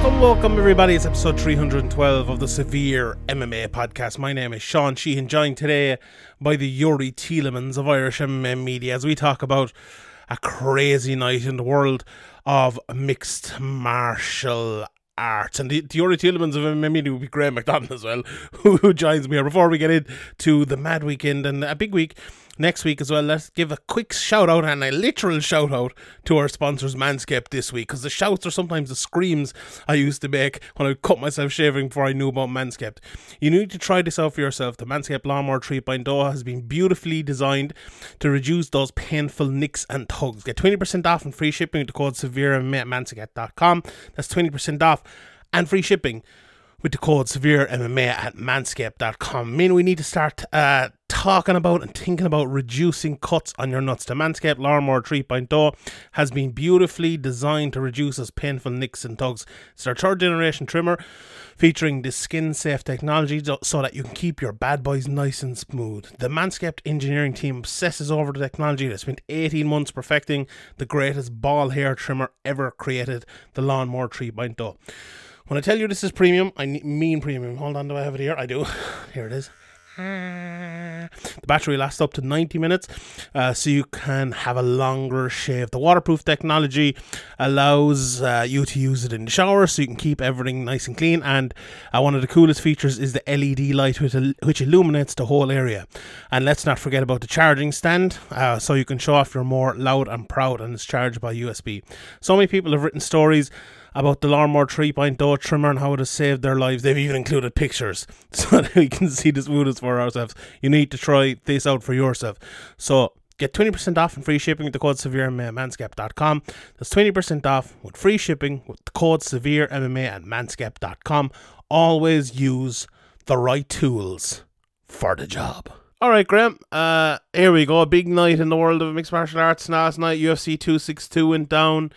Welcome, welcome, everybody. It's episode 312 of the Severe MMA podcast. My name is Sean Sheehan, joined today by the Youri Tielemans of Irish MMA Media as we talk about a crazy night in the world of mixed martial arts. And the, the Youri Tielemans of MMA Media will be Graham McDonald as well, who, who joins me here. Before we get into the mad weekend and a big week next week as well, let's give a quick shout out and a literal shout out to our sponsors Manscaped this week because the shouts are sometimes the screams I used to make when I cut myself shaving before I knew about Manscaped. You need to try this out for yourself. The Manscaped Lawnmower 3.0 has been beautifully designed to reduce those painful nicks and tugs. Get 20% off and free shipping with the code severe at manscaped.com. That's 20% off and free shipping with the code severe MMA at manscaped.com. Mean, we need to start uh, talking about and thinking about reducing cuts on your nuts. The Manscaped Lawnmower 3.0 has been beautifully designed to reduce those painful nicks and tugs. It's our third generation trimmer featuring the skin safe technology so that you can keep your bad boys nice and smooth. The Manscaped engineering team obsesses over the technology. They spent 18 months perfecting the greatest ball hair trimmer ever created, the Lawnmower 3.0. When I tell you this is premium, I mean premium. Hold on, do I have it here? I do. Here it is. The battery lasts up to 90 minutes, uh, so you can have a longer shave. The waterproof technology allows uh, you to use it in the shower, so you can keep everything nice and clean. And uh, one of the coolest features is the LED light, which, which illuminates the whole area. And let's not forget about the charging stand, uh, so you can show off you're more loud and proud, and it's charged by USB. So many people have written stories about the Lawnmower 3.0 trimmer and how it has saved their lives. They've even included pictures so that we can see the smoothness for ourselves. You need to try this out for yourself. So get 20% off and free shipping with the code severe at manscaped.com. That's 20% off with free shipping with the code severe MMA at manscaped.com. Always use the right tools for the job. All right, Graham. Uh, here we go. A big night in the world of mixed martial arts last night. UFC 262 went down.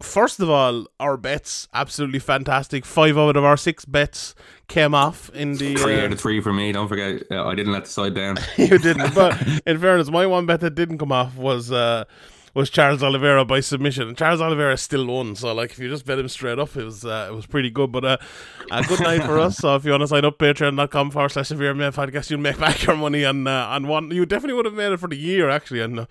First of all, our bets absolutely fantastic. Five out of our six bets came off in the Three uh, out of three for me. Don't forget, uh, I didn't let the side down. you didn't. But in fairness, my one bet that didn't come off was uh, was Charles Oliveira by submission. And Charles Oliveira still won. So like, if you just bet him straight up, it was uh, it was pretty good. But uh, a good night for us. So if you want to sign up, patreon.com forward slash severe podcast, you'll make back your money on uh, on one. You definitely would have made it for the year actually on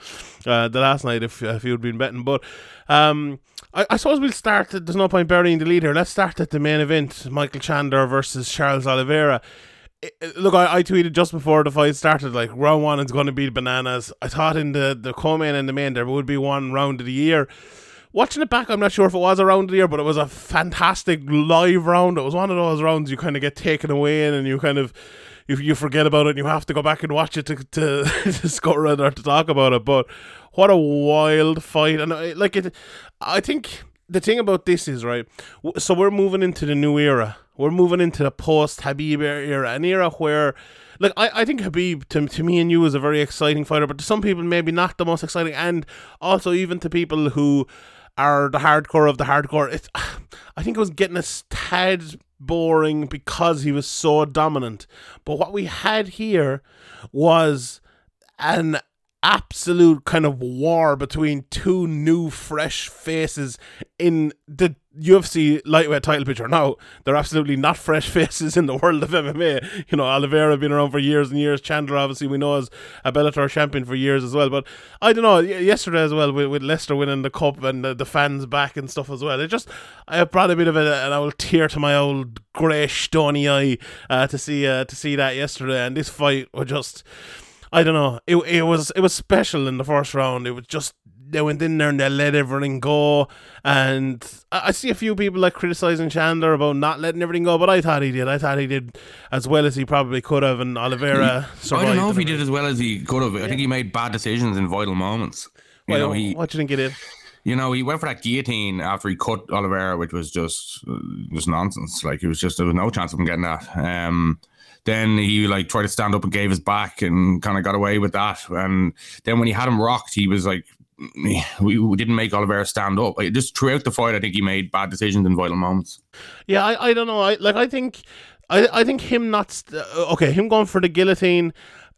uh, the last night if if you'd been betting. But um. I, I suppose we'll start. There's no point burying the lead here. Let's start at the main event: Michael Chandler versus Charles Oliveira. I- I- Look, I, I tweeted just before the fight started, like round one is going to be bananas. I thought in the the co-main and the main there would be one round of the year. Watching it back, I'm not sure if it was a round of the year, but it was a fantastic live round. It was one of those rounds you kind of get taken away in, and you kind of you, you forget about it, and you have to go back and watch it to to, to score it or to talk about it. But what a wild fight, and I, like it, I think the thing about this is right. So we're moving into the new era. We're moving into the post Khabib era, an era where. Like I, I think Khabib to, to me and you is a very exciting fighter, but to some people maybe not the most exciting, and also even to people who are the hardcore of the hardcore. It's I think it was getting a tad boring because he was so dominant. But what we had here was an absolute kind of war between two new fresh faces in the UFC lightweight title picture. Now, they're absolutely not fresh faces in the world of MMA. You know, Oliveira been around for years and years. Chandler, obviously, we know as a Bellator champion for years as well. But I don't know, yesterday as well, with, with Leicester winning the cup and the, the fans back and stuff as well, it just I brought a bit of a, an old tear to my old grey, stony eye uh, to see uh, to see that yesterday. And this fight was just. I don't know. It it was it was special in the first round. It was just they went in there and they let everything go. And I, I see a few people like criticizing Chandler about not letting everything go, but I thought he did. I thought he did as well as he probably could have, and Oliveira I don't know if he did as well as he could have. I think he made bad decisions in vital moments. You Why, know, he what you think it is? you know he went for that guillotine after he cut Oliveira, which was just uh, just nonsense. Like it was just there was no chance of him getting that. Um, then he like tried to stand up and gave his back and kind of got away with that. And then when he had him rocked, he was like. We, we didn't make Oliveira stand up. Like, just throughout the fight, I think he made bad decisions in vital moments. Yeah, I, I don't know. I like I think I I think him not st- uh, okay. Him going for the guillotine.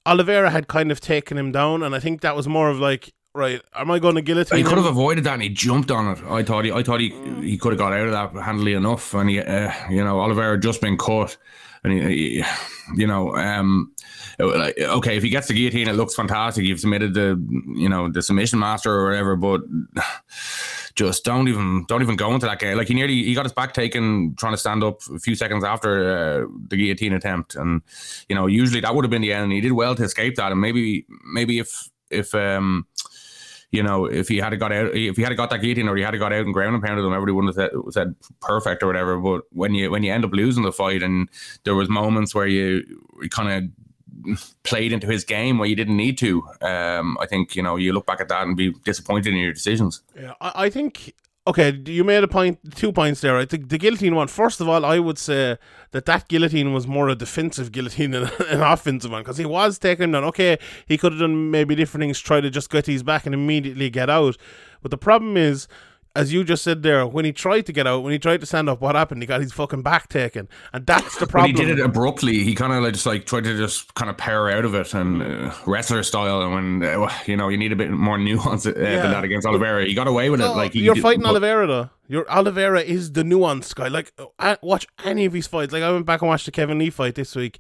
Oliveira had kind of taken him down, and I think that was more of like right. Am I going to guillotine? He could have avoided that, and he jumped on it. I thought he, I thought he, he could have got out of that handily enough. And he, uh, you know, Oliveira just been caught, and he you know, um, like, okay, if he gets the guillotine, it looks fantastic. You've submitted the, you know, the submission master or whatever, but just don't even don't even go into that game. Like he nearly he got his back taken trying to stand up a few seconds after uh, the guillotine attempt, and you know, usually that would have been the end. And he did well to escape that, and maybe maybe if if um you know, if he had got out, if he had got that guillotine or he had got out and ground and pounded him, everybody wouldn't have said, said perfect or whatever. But when you when you end up losing the fight, and there was moments where you, you kind of played into his game where you didn't need to, um, I think you know you look back at that and be disappointed in your decisions. Yeah, I, I think okay. You made a point, two points there. I think the guillotine one. First of all, I would say that that guillotine was more a defensive guillotine than an offensive one because he was taking him down. Okay, he could have done maybe different things, try to just get his back and immediately get out. But the problem is. As you just said there, when he tried to get out, when he tried to stand up, what happened? He got his fucking back taken, and that's the problem. he did it abruptly. He kind of like just like tried to just kind of power out of it and uh, wrestler style. And when uh, you know you need a bit more nuance uh, Yeah. than that against Oliveira, he got away with it. Like you're did- fighting but- Oliveira though. Your Oliveira is the nuanced guy. Like, uh, watch any of his fights. Like, I went back and watched the Kevin Lee fight this week,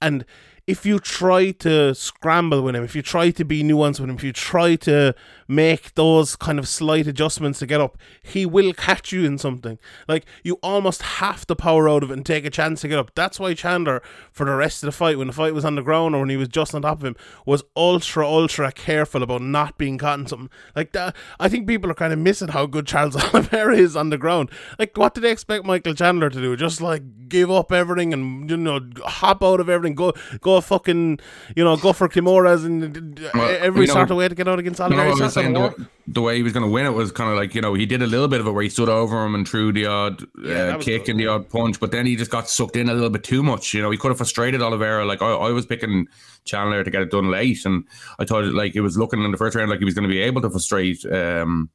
and if you try to scramble with him, if you try to be nuanced with him, if you try to make those kind of slight adjustments to get up, he will catch you in something. Like, you almost have to power out of it and take a chance to get up. That's why Chandler, for the rest of the fight, when the fight was on the ground or when he was just on top of him, was ultra, ultra careful about not being caught in something. Like that, I think people are kind of missing how good Charles Oliveira is on the ground. Like, what did they expect Michael Chandler to do? Just like give up everything and you know hop out of everything, go go fucking you know go for Kimuras and Well, every you know, sort of way to get out against Oliveira. I It's was not saying the, the way he was going to win it was kind of like you know he did a little bit of it where he stood over him and threw the odd that uh, kick good, and the odd punch, but then he just got sucked in a little bit too much. You know, he could have frustrated Oliveira. Like I, I was picking Chandler to get it done late, and I thought like it was looking in the first round like he was going to be able to frustrate. Um,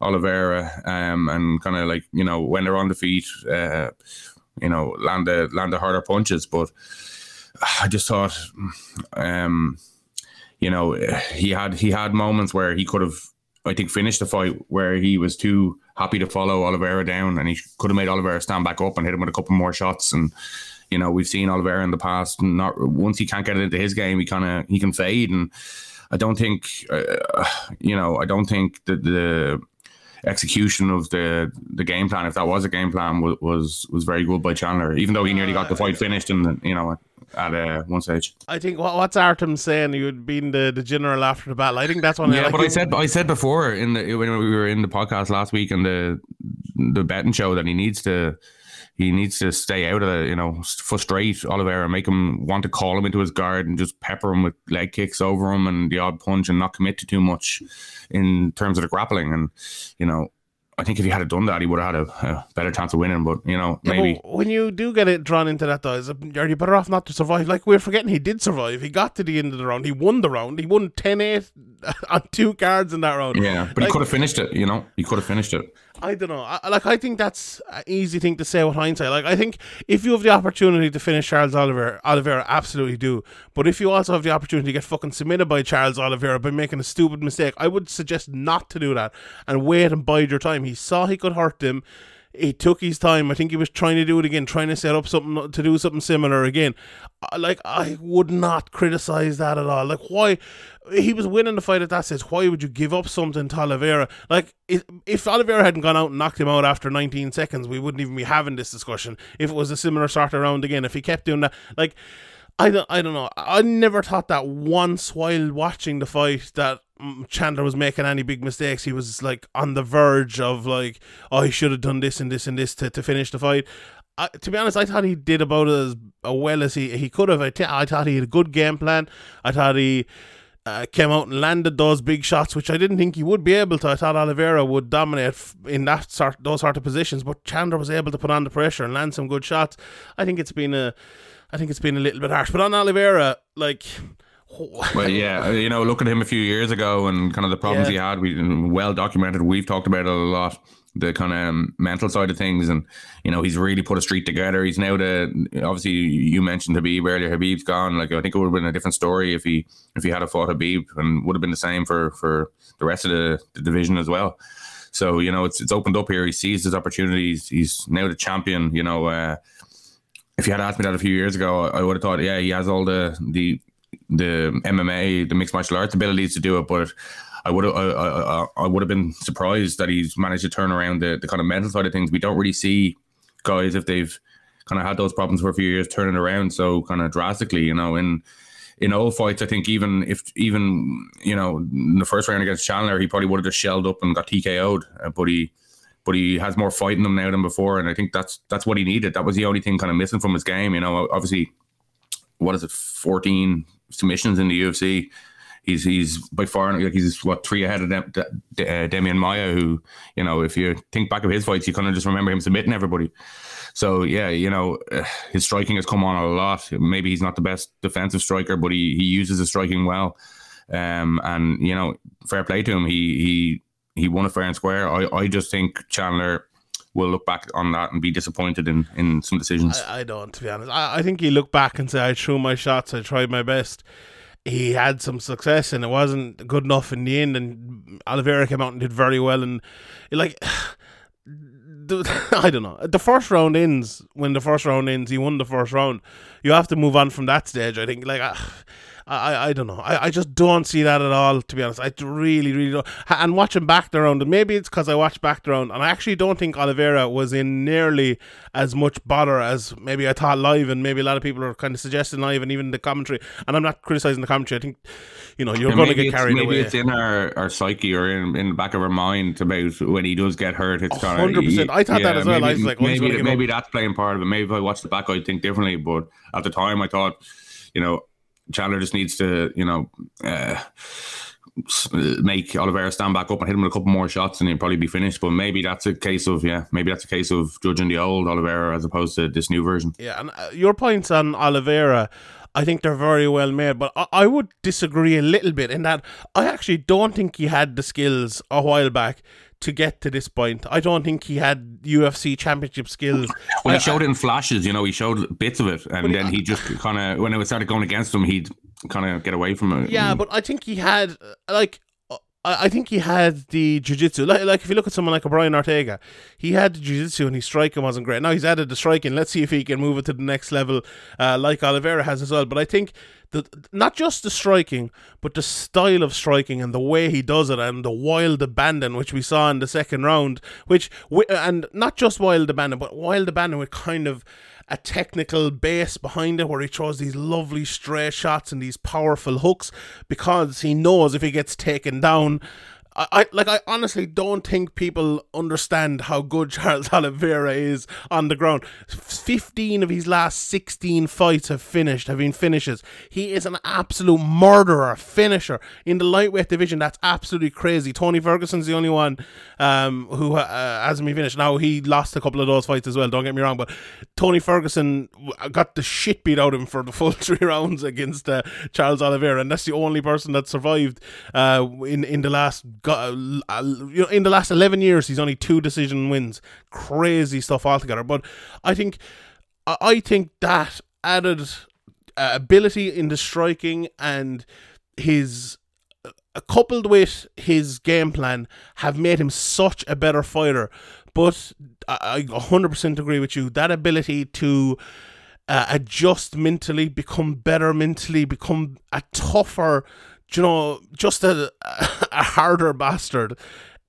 Oliveira um, and kind of like you know when they're on the feet, uh, you know land the land the harder punches. But I just thought, um, you know, he had he had moments where he could have, I think, finished the fight where he was too happy to follow Oliveira down, and he could have made Oliveira stand back up and hit him with a couple more shots. And you know, we've seen Oliveira in the past. Not once he can't get it into his game, he kind of he can fade. And I don't think, uh, you know, I don't think that the execution of the the game plan, if that was a game plan, was was, was very good by Chandler. Even though he nearly got the fight finished, and you know, at uh, one stage. I think what, what's Artem saying? He would been the, the general after the battle. I think that's one. Yeah, like, but I said I said before in the when we were in the podcast last week and the the betting show that he needs to he needs to stay out of the, you know, frustrate Oliveira, make him want to call him into his guard and just pepper him with leg kicks over him and the odd punch and not commit to too much in terms of the grappling. And you know, I think if he had done that, he would have had a, a better chance of winning. But you know, maybe when you do get it drawn into that, though, are you better off not to survive? Like we're forgetting, he did survive. He got to the end of the round. He won the round. He won 10-8 on two cards in that round. yeah, but Like, he could have finished it. You know, he could have finished it. I don't know. I, like I think that's an easy thing to say with hindsight. Like I think if you have the opportunity to finish Charles Oliveira, Oliveira absolutely do. But if you also have the opportunity to get fucking submitted by Charles Oliveira by making a stupid mistake, I would suggest not to do that and wait and bide your time. He saw he could hurt him. He took his time. I think he was trying to do it again, trying to set up something to do something similar again. Like I would not criticize that at all. Like why he was winning the fight at that stage. Why would you give up something to Oliveira? Like if, if Oliveira hadn't gone out and knocked him out after 19 seconds, we wouldn't even be having this discussion. If it was a similar sort of round again, if he kept doing that, like. I don't, I don't know. I never thought that once while watching the fight that Chandler was making any big mistakes. He was like on the verge of like, oh, he should have done this and this and this to, to finish the fight. I, to be honest, I thought he did about as well as he, he could have. I, t- I thought he had a good game plan. I thought he uh, came out and landed those big shots, which I didn't think he would be able to. I thought Oliveira would dominate in that sort, those sort of positions, but Chandler was able to put on the pressure and land some good shots. I think it's been a, I think it's been a little bit harsh. But on Oliveira, like. Well, yeah, you know, look at him a few years ago and kind of the problems Yeah. he had. We well documented. We've talked about it a lot. The kind of um, mental side of things, and you know, he's really put a street together. He's now the obviously you mentioned Khabib earlier. Khabib's gone. Like I think it would have been a different story if he if he had a fought Khabib, and would have been the same for for the rest of the, the division as well. So you know, it's it's opened up here. He sees his opportunities. He's now the champion. You know, uh, if you had asked me that a few years ago, I would have thought, yeah, he has all the the the MMA, the mixed martial arts abilities to do it, but I would have I, I, I would have been surprised that he's managed to turn around the, the kind of mental side of things. We don't really see guys if they've kind of had those problems for a few years turning around so kind of drastically, you know. In in old fights, I think even if even you know in the first round against Chandler, he probably would have just shelled up and got TKO'd, uh, but he but he has more fight in him now than before, and I think that's that's what he needed. That was the only thing kind of missing from his game, you know. Obviously, what is it, fourteen submissions in the UFC. He's he's by far like he's what three ahead of Dem- De- De- uh, Demian Maya, who you know if you think back of his fights, you kind of just remember him submitting everybody. So yeah, you know uh, his striking has come on a lot. Maybe he's not the best defensive striker, but he he uses his striking well. Um, and you know, fair play to him. He he he won a fair and square. I I just think Chandler will look back on that and be disappointed in in some decisions. I, I don't, to be honest. I, I think he looked back and said, I threw my shots, I tried my best. He had some success and it wasn't good enough in the end. And Oliveira came out and did very well. And like, I don't know. The first round ends when the first round ends. He won the first round. You have to move on from that stage. I think. Like, I, I, I don't know. I, I just don't see that at all. To be honest, I really, really don't. And watching back the round, and maybe it's because I watched back the round, and I actually don't think Oliveira was in nearly as much bother as maybe I thought live, and maybe a lot of people are kind of suggesting live, and even the commentary. And I'm not criticizing the commentary. I think, you know, you're Yeah, going to get carried maybe away. it's in our, our psyche or in, in the back of our mind about when he does get hurt. It's kind of 100%. I thought that as well. I was like, oh, maybe, maybe that's playing part of it. Maybe if I watched the back, I'd think differently. But at the time, I thought, you know, Chandler just needs to, you know, uh, make Oliveira stand back up and hit him with a couple more shots, and he'll probably be finished. But maybe that's a case of yeah, maybe that's a case of judging the old Oliveira as opposed to this new version. Yeah, and uh, your points on Oliveira, I think they're very well made, but I would disagree a little bit in that I actually don't think he had the skills a while back to get to this point. I don't think he had UFC championship skills. Well, I- he showed it in flashes, you know, he showed bits of it, and then he just kind of, when it started going against him, he'd kind of get away from it. Yeah, but I think he had uh, like uh, I I think he had the jiu-jitsu. Like, like if you look at someone like a Brian Ortega, he had the jiu-jitsu and his striking wasn't great. Now he's added the striking. Let's see if he can move it to the next level, uh, like Oliveira has as well. But I think the not just the striking, but the style of striking and the way he does it and the wild abandon which we saw in the second round, which and not just wild abandon, but wild abandon with kind of a technical base behind it where he throws these lovely straight shots and these powerful hooks because he knows if he gets taken down I, I like I honestly don't think people understand how good Charles Oliveira is on the ground. Fifteen of his last sixteen fights have finished, have been finishes. He is an absolute murderer, finisher in the lightweight division. That's absolutely crazy. Tony Ferguson's the only one um, who uh, hasn't been finished. Now he lost a couple of those fights as well. Don't get me wrong, but Tony Ferguson got the shit beat out of him for the full three rounds against uh, Charles Oliveira, and that's the only person that survived uh, in in the last go- uh, you know in the last eleven years. He's only two decision wins. Crazy stuff altogether. But I think I- I think that added uh, ability in the striking and his uh, coupled with his game plan have made him such a better fighter. But I I 100% agree with you. That ability to uh, adjust mentally, become better mentally, become a tougher, you know, just a, a harder bastard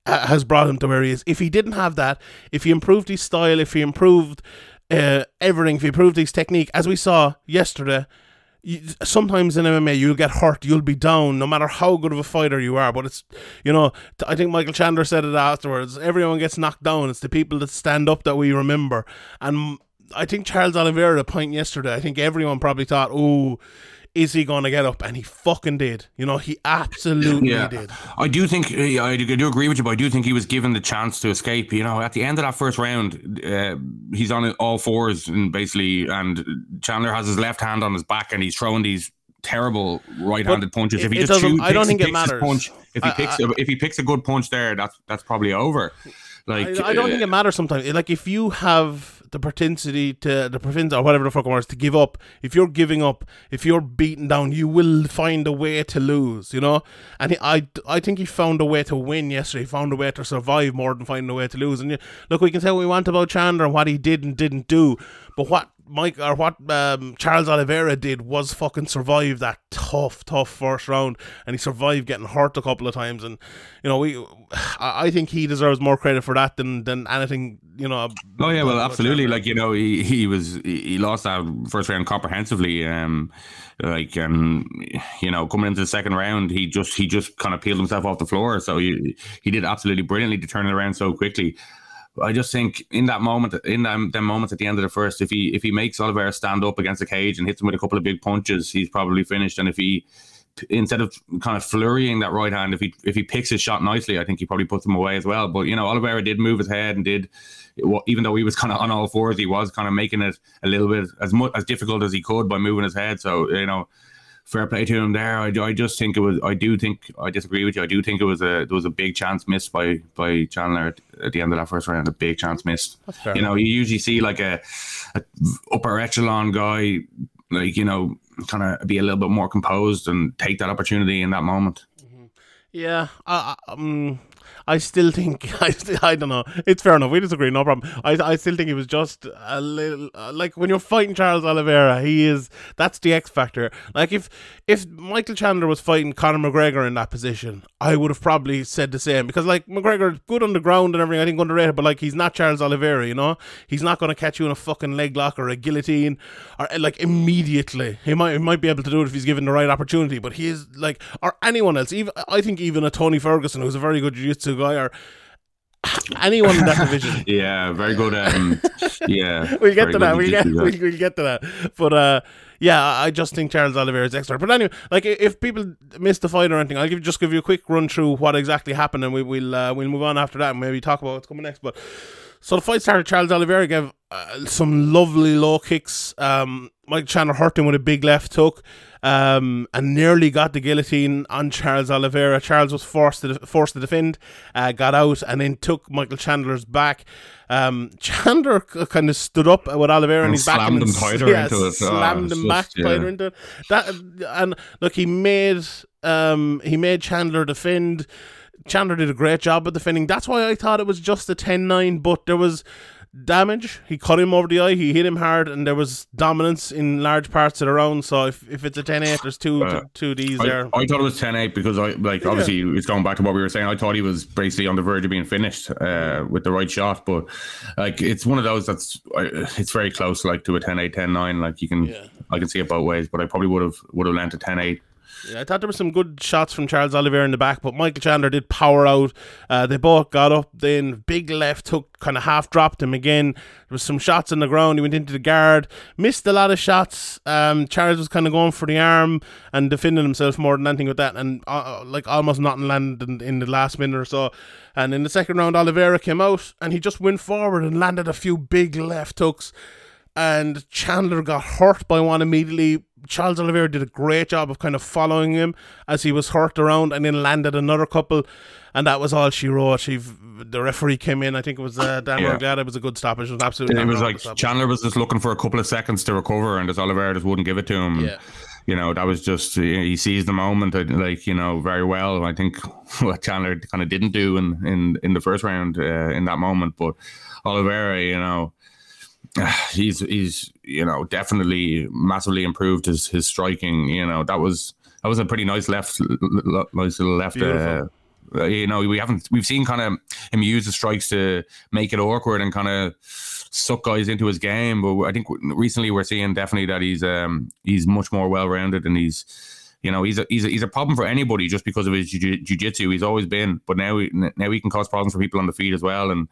uh, has brought him to where he is. If he didn't have that, if he improved his style, if he improved uh, everything, if he improved his technique, as we saw yesterday, you, sometimes in MMA you'll get hurt, you'll be down, no matter how good of a fighter you are. But it's, you know, I think Michael Chandler said it afterwards. Everyone gets knocked down. It's the people that stand up that we remember. And I think Charles Oliveira, the point yesterday, I think everyone probably thought, oh, is he going to get up? And he fucking did. You know, he absolutely did. I do think uh, I do, agree with you, but I do think he was given the chance to escape. You know, at the end of that first round, uh, he's on all fours and basically, and Chandler has his left hand on his back and he's throwing these terrible right-handed punches. if he just doesn't- I don't think it matters. Punch, if he I- picks if he picks a good punch there, that's that's probably over. Like I, I don't uh, think it matters sometimes. Like if you have the propensity to the propensity or whatever the fucking words to give up, if you're giving up, if you're beaten down, you will find a way to lose. You know, and he, I I think he found a way to win yesterday. He found a way to survive more than finding a way to lose. And you, look, we can say what we want about Chandler and what he did and didn't do, but what Mike or what um, Charles Oliveira did was fucking survive that tough, tough first round, and he survived getting hurt a couple of times. And you know, we, I I think he deserves more credit for that than than anything. You know. Oh yeah, well, absolutely. Chandler. Like you know, he, he was he lost that first round comprehensively. Um, like and you know, coming into the second round, he just he just kind of peeled himself off the floor. So he he did absolutely brilliantly to turn it around so quickly. I just think in that moment, in them, them moments at the end of the first, if he if he makes Oliveira stand up against the cage and hits him with a couple of big punches, he's probably finished. And if he instead of kind of flurrying that right hand, if he if he picks his shot nicely, I think he probably puts him away as well. But you know, Oliveira did move his head and did, even though he was kind of on all fours, he was kind of making it a little bit as much as difficult as he could by moving his head. So you know, fair play to him there. I, I just think it was. I do think I disagree with you. I do think it was a there was a big chance missed by by Chandler at, at the end of that first round. A big chance missed. You know, you usually see like a, a upper echelon guy, like you know, kind of be a little bit more composed and take that opportunity in that moment. Yeah, I, I, um, I still think I, I don't know. It's fair enough. We disagree, no problem. I, I still think he was just a little uh, like when you're fighting Charles Oliveira, he is that's the X factor. Like if if Michael Chandler was fighting Conor McGregor in that position, I would have probably said the same because like McGregor good on the ground and everything. I think underrated, but like he's not Charles Oliveira. You know, he's not going to catch you in a fucking leg lock or a guillotine or uh, like immediately. He might he might be able to do it if he's given the right opportunity, but he is like or anyone else. Even I think even a Tony Ferguson who's a very good jiu-jitsu guy or anyone in that division. Yeah, very good. Um, yeah, We'll get to that. We'll get, we'll, we'll get to that. But uh, yeah, I just think Charles Oliveira is extra. But anyway, like if people miss the fight or anything, I'll give just give you a quick run through what exactly happened, and we, we'll uh, we'll move on after that and maybe talk about what's coming next. But so the fight started. Charles Oliveira gave uh, some lovely low kicks. Um, Mike Chandler hurt him with a big left hook, um, and nearly got the guillotine on Charles Oliveira. Charles was forced to forced to defend, uh, got out, and then took Michael Chandler's back. Um, Chandler kind of stood up with Oliveira and And he's back slammed and him tighter yeah, into it. Oh, Slammed it's him back just- yeah. tighter into it. That and look, he made um he made Chandler defend. Chandler did a great job of defending. That's why I thought it was just a 10-9, but there was damage. He cut him over the eye. He hit him hard, and there was dominance in large parts of the round. So if, if it's a 10-8, there's two Uh, two D's I, there. I thought it was 10-8 because I like obviously it's going back to what we were saying. I thought he was basically on the verge of being finished uh, with the right shot, but like it's one of those that's it's very close, like to a 10-8, 10-9. Like you can Yeah. I can see it both ways, but I probably would have would have lent a 10-8. Yeah, I thought there were some good shots from Charles Oliveira in the back, but Michael Chandler did power out. Uh, they both got up, then big left hook kind of half dropped him again. There was some shots on the ground. He went into the guard, missed a lot of shots. Um, Charles was kind of going for the arm and defending himself more than anything with that, and uh, like almost nothing landed in, in the last minute or so. And in the second round, Oliveira came out and he just went forward and landed a few big left hooks and Chandler got hurt by one immediately. Charles Oliveira did a great job of kind of following him as he was hurt around and then landed another couple. And that was all she wrote. She, the referee came in. I think it was uh, Dan Yeah. Glad. It was a good stoppage. It was absolutely. It was like. Chandler was just looking for a couple of seconds to recover, and as Oliveira just wouldn't give it to him. Yeah. You know, that was just he seized the moment, uh, like you know, very well. I think what Chandler kind of didn't do in in in the first round uh, in that moment, but Oliveira, you know, he's he's you know definitely massively improved his his striking. You know, that was that was a pretty nice left, nice little left. Uh, Uh, you know, we haven't we've seen kind of him use the strikes to make it awkward and kind of suck guys into his game. But I think recently we're seeing definitely that he's um he's much more well rounded and he's you know he's a, he's a, he's a problem for anybody just because of his jiu- jiu-jitsu he's always been but now he, now he can cause problems for people on the feet as well and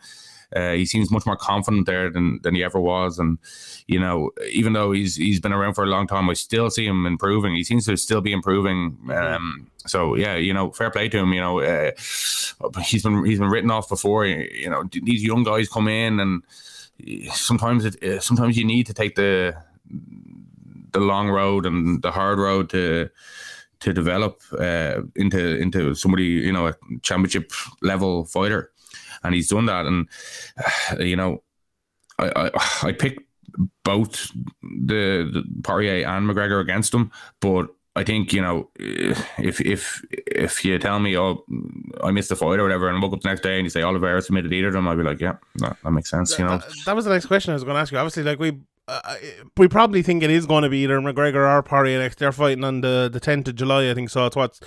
uh, he seems much more confident there than, than he ever was, and you know, even though he's he's been around for a long time, I still see him improving. He seems to still be improving. Um, so yeah, you know, fair play to him. You know, uh, he's been he's been written off before. You know, these young guys come in, and sometimes it uh, sometimes you need to take the the long road and the hard road to to develop uh, into into somebody you know a championship level fighter and he's done that. And you know, I I, I pick both the, the Poirier and McGregor against him, but I think you know if if if you tell me oh I missed the fight or whatever and woke up the next day and you say Oliveira submitted either of them I'd be like yeah that, that makes sense you know? That, that was the next question I was going to ask you. Obviously like we uh, we probably think it is going to be either McGregor or Poirier next. They're fighting on the the 10th of July I think so it's what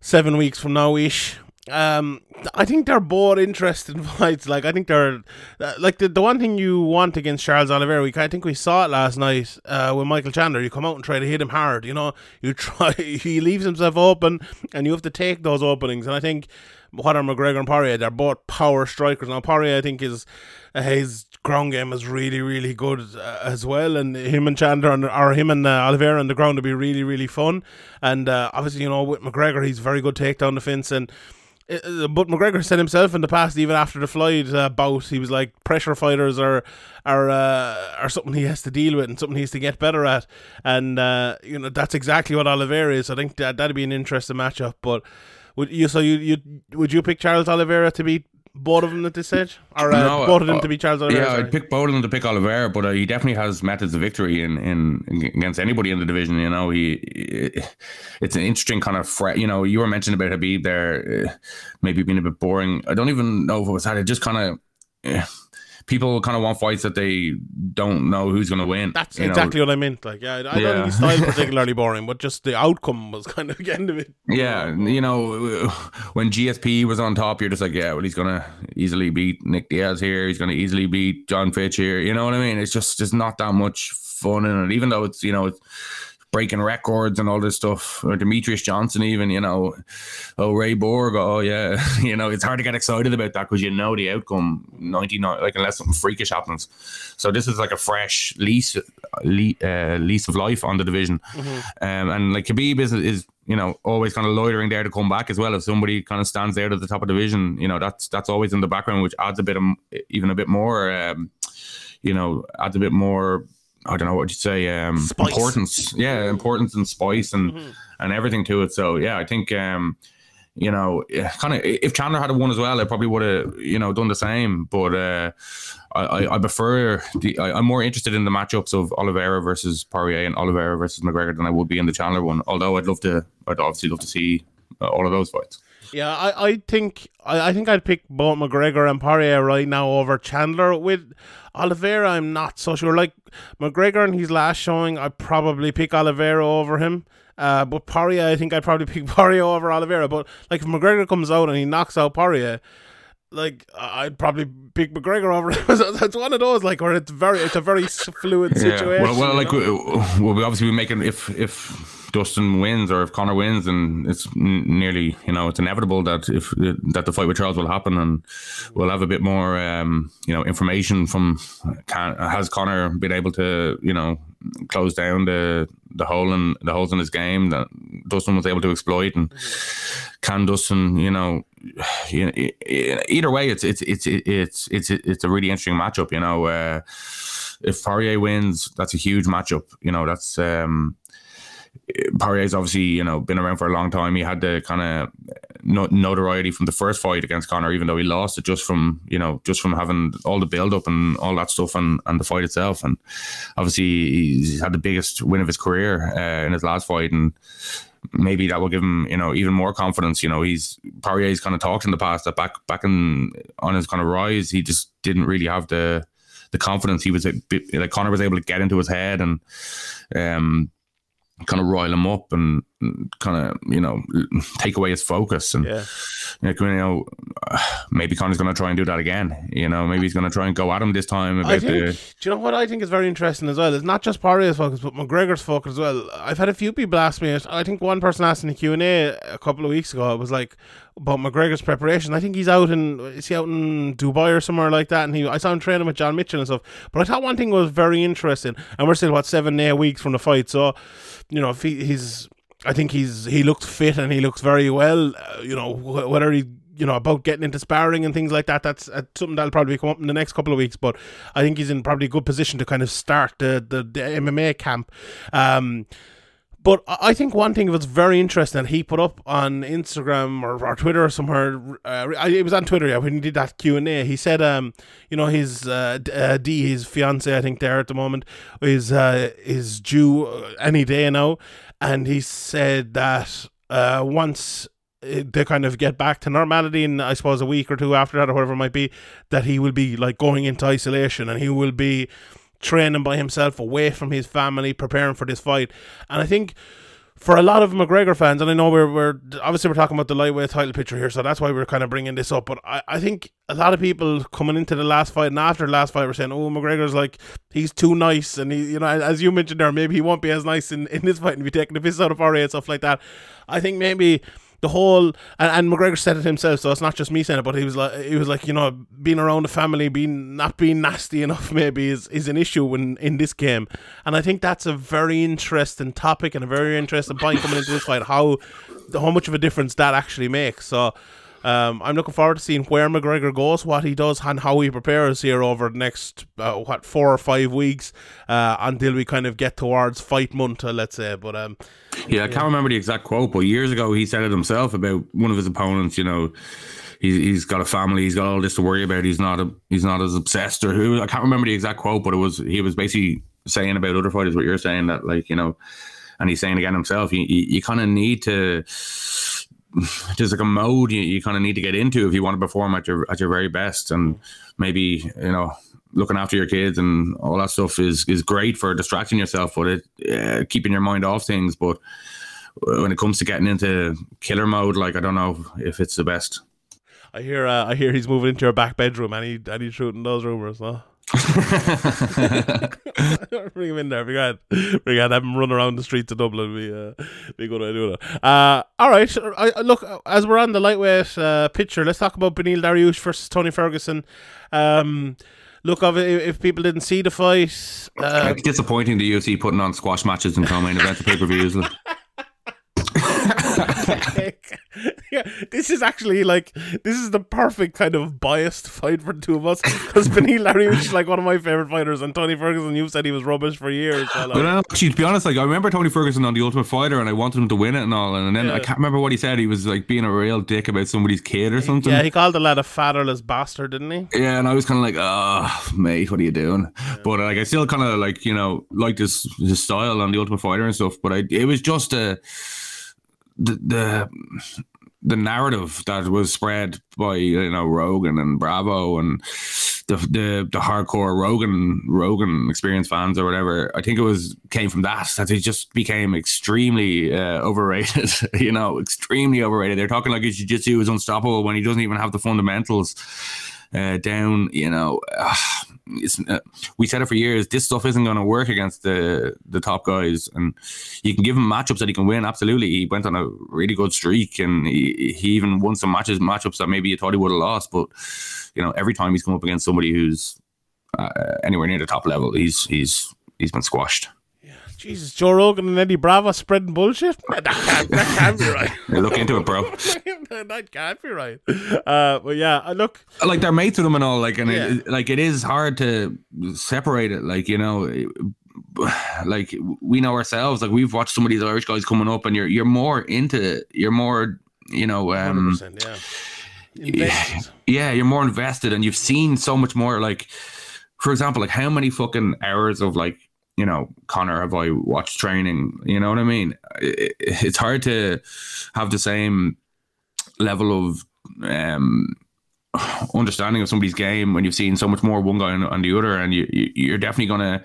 seven weeks from now ish um, I think they're both interesting fights. Like I think they're uh, like the, the one thing you want against Charles Oliveira. We I think we saw it last night uh, with Michael Chandler. You come out and try to hit him hard. You know, you try. He leaves himself open, and you have to take those openings. And I think what are McGregor and Poirier? They're both power strikers. Now Poirier, I think, is uh, his ground game is really, really good uh, as well. And him and Chandler and, or him and uh, Oliveira on the ground will be really, really fun. And uh, obviously, you know, with McGregor, he's very good takedown defense and but McGregor said himself in the past, even after the Floyd uh, bout, he was like pressure fighters are are uh, are something he has to deal with and something he has to get better at, and uh, you know that's exactly what Oliveira is. I think that that'd be an interesting matchup. But would you so you you would you pick Charles Oliveira to beat both of them at this stage, or uh, no, both of them uh, to be Charles Oliveira? Yeah, I'd pick both of them to pick Oliveira, but uh, he definitely has methods of victory in, in against anybody in the division. You know, he it's an interesting kind of fret. You know, you were mentioning about Khabib there, uh, maybe being a bit boring. I don't even know if it was that. It just kind of. Uh, people kind of want fights that they don't know who's going to win. That's exactly know? what I meant. Like, yeah, I, I yeah. don't think his style particularly boring, but just the outcome was kind of the end of it. Yeah, you know, when GSP was on top, you're just like, yeah, well, he's going to easily beat Nick Diaz here. He's going to easily beat John Fitch here. You know what I mean? It's just just not that much fun in it, even though it's you know it's breaking records and all this stuff. Or Demetrious Johnson, even, you know, oh, Ray Borg, oh, yeah. you know, it's hard to get excited about that because you know the outcome 99, like, unless something freakish happens. So this is like a fresh lease, lease, uh, lease of life on the division. Mm-hmm. Um, and like Khabib is, is, you know, always kind of loitering there to come back as well. If somebody kind of stands there at the top of the division, you know, that's that's always in the background, which adds a bit of even a bit more, um, you know, adds a bit more I don't know what you'd say um importance. Yeah importance and spice and mm-hmm. and everything to it. So yeah I think um you know kind of if Chandler had won as well I probably would have you know done the same. But uh I, I prefer the I, am more interested in the matchups of Oliveira versus Poirier and Oliveira versus McGregor than I would be in the Chandler one. Although I'd love to I'd obviously love to see uh, all of those fights yeah, I, I think I, I think I'd pick both McGregor and Poirier right now over Chandler. With Oliveira, I'm not so sure. Like McGregor in his last showing, I'd probably pick Oliveira over him. Uh, but Poirier, I think I'd probably pick Poirier over Oliveira. But like if McGregor comes out and he knocks out Poirier, like I'd probably pick McGregor over him. That's one of those like where it's very it's a very fluid situation. Yeah. Well, well, like we, well, we obviously be making if if Dustin wins or if Conor wins, and it's nearly you know it's inevitable that if that the fight with Charles will happen, and we'll have a bit more um, you know information from has Conor been able to you know close down the the hole in the holes in his game that Dustin was able to exploit, and can Dustin you know. either way, it's it's it's it's it's it's a really interesting matchup. You know, uh, if Poirier wins, that's a huge matchup. You know, that's um, Poirier's obviously you know been around for a long time. He had the kind of notoriety from the first fight against Conor, even though he lost it just from you know just from having all the build up and all that stuff and, and the fight itself. And obviously he's had the biggest win of his career uh, in his last fight, and maybe that will give him you know even more confidence. You know he's Poirier's kind of talked in the past that back back in on his kind of rise, he just didn't really have the the confidence. He was like Conor was able to get into his head and. um kind of rile them up and kind of you know take away his focus and Yeah. you know uh, maybe Conor's going to try and do that again. You know, maybe he's going to try and go at him this time I about think, the. do you know what I think is very interesting as well? It's not just Poirier's focus, but McGregor's focus as well. I've had a few people ask me. I think one person asked in the Q and A a couple of weeks ago. It was like about McGregor's preparation. I think he's out in is he out in Dubai or somewhere like that? And he I saw him training with John Mitchell and stuff. But I thought one thing was very interesting, and we're still what seven eight weeks from the fight. So, you know, if he, he's I think he's he looks fit and he looks very well. Uh, you know, wh- whether he you know about getting into sparring and things like that. That's uh, something that'll probably come up in the next couple of weeks. But I think he's in probably a good position to kind of start the the, the MMA camp. Um, but I think one thing that's very interesting that he put up on Instagram or, or Twitter or somewhere, uh, it was on Twitter, yeah, when he did that Q and A. He said, um, you know, his uh, D, uh, his fiance, I think there at the moment, is uh, is due uh, any day now, and he said that uh, once uh, they kind of get back to normality in I suppose a week or two after that or whatever it might be, that he will be like going into isolation and he will be training by himself away from his family, preparing for this fight. And I think for a lot of McGregor fans, and I know we're, we're obviously we're talking about the lightweight title picture here, so that's why we're kind of bringing this up. But I, I think a lot of people coming into the last fight and after the last fight were saying, "Oh, McGregor's like he's too nice," and he, you know, as you mentioned there, maybe he won't be as nice in, in this fight and be taking the piss out of Poirier and stuff like that. I think maybe the whole and, and McGregor said it himself, so it's not just me saying it, but he was like he was like, you know, being around the family, being not being nasty enough maybe is, is an issue when in this game. And I think that's a very interesting topic and a very interesting point coming into this fight, how how much of a difference that actually makes. So um, I'm looking forward to seeing where McGregor goes, what he does, and how he prepares here over the next uh, what four or five weeks uh, until we kind of get towards fight month, uh, let's say. But um, Yeah, I can't remember the exact quote, but years ago he said it himself about one of his opponents. You know, he's he's got a family, he's got all this to worry about. He's not a, he's not as obsessed or who. I can't remember the exact quote, but it was he was basically saying about other fighters what you're saying that like you know, and he's saying again himself. You you, you kind of need to. There's like a mode you, you kind of need to get into if you want to perform at your at your very best, and maybe you know looking after your kids and all that stuff is is great for distracting yourself, but it uh, keeping your mind off things. But when it comes to getting into killer mode, like I don't know if it's the best. I hear uh, I hear he's moving into your back bedroom and he and he's shooting those rumors, no? Bring him in there. We got we got have him run around the streets of Dublin. We, uh, good way to do that. Uh, all right. I, look, as we're on the lightweight uh, picture, let's talk about Beneil Dariush versus Tony Ferguson. Um, look, if, people didn't see the fight, uh, it's disappointing the UFC putting on squash matches and co-main events of pay per views. yeah, this is actually like this is the perfect kind of biased fight for the two of us because Beneil Dariush is like one of my favorite fighters, and Tony Ferguson, you've said he was rubbish for years. So, like, But uh, actually, to be honest, like I remember Tony Ferguson on the Ultimate Fighter, and I wanted him to win it and all, and then I can't remember what he said. He was like being a real dick about somebody's kid or something. yeah, he called the lad a fatherless bastard, didn't he? Yeah, and I was kind of like, oh, mate, what are you doing? But like, I still kind of like, you know, like his his style on the Ultimate Fighter and stuff. But I, it was just a the the narrative that was spread by you know Rogan and Bravo and the the the hardcore Rogan Rogan experience fans or whatever. I think it was came from that that he just became extremely uh, overrated. you know, extremely overrated. They're talking like his jiu-jitsu is unstoppable when he doesn't even have the fundamentals uh, down. You know, uh, it's uh, we said it for years. This stuff isn't going to work against the the top guys, and you can give him matchups that he can win. Absolutely, he went on a really good streak, and he, he even won some matches matchups that maybe you thought he would have lost. But you know, every time he's come up against somebody who's uh, anywhere near the top level, he's he's he's been squashed. Jesus, Joe Rogan and Eddie Bravo spreading bullshit. That can't, that can't be right. Look into it, bro. that can't be right. Uh, but yeah, uh, look, like they're mates with them and all like and Yeah. it, like it is hard to separate it like you know like we know ourselves like we've watched some of these irish guys coming up and you're you're more into you're more you know um 100%, yeah. Invested. yeah you're more invested and you've seen so much more like for example like how many fucking hours of like you know conor have i watched training you know what i mean it, it's hard to have the same level of um understanding of somebody's game when you've seen so much more one guy on, on the other and you, you you're definitely gonna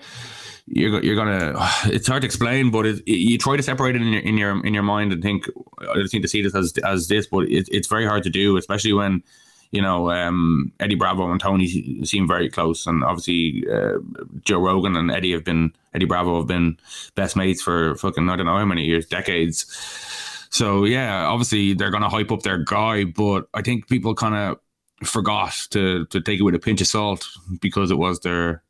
you're you're gonna. It's hard to explain, but it, you try to separate it in your in your in your mind and think. I just need to see this as as this, but it, it's very hard to do, especially when you know um, Eddie Bravo and Tony seem very close, and obviously uh, Joe Rogan and Eddie have been Eddie Bravo have been best mates for fucking I don't know how many years, decades. So yeah, obviously they're gonna hype up their guy, but I think people kind of forgot to to take it with a pinch of salt because it was their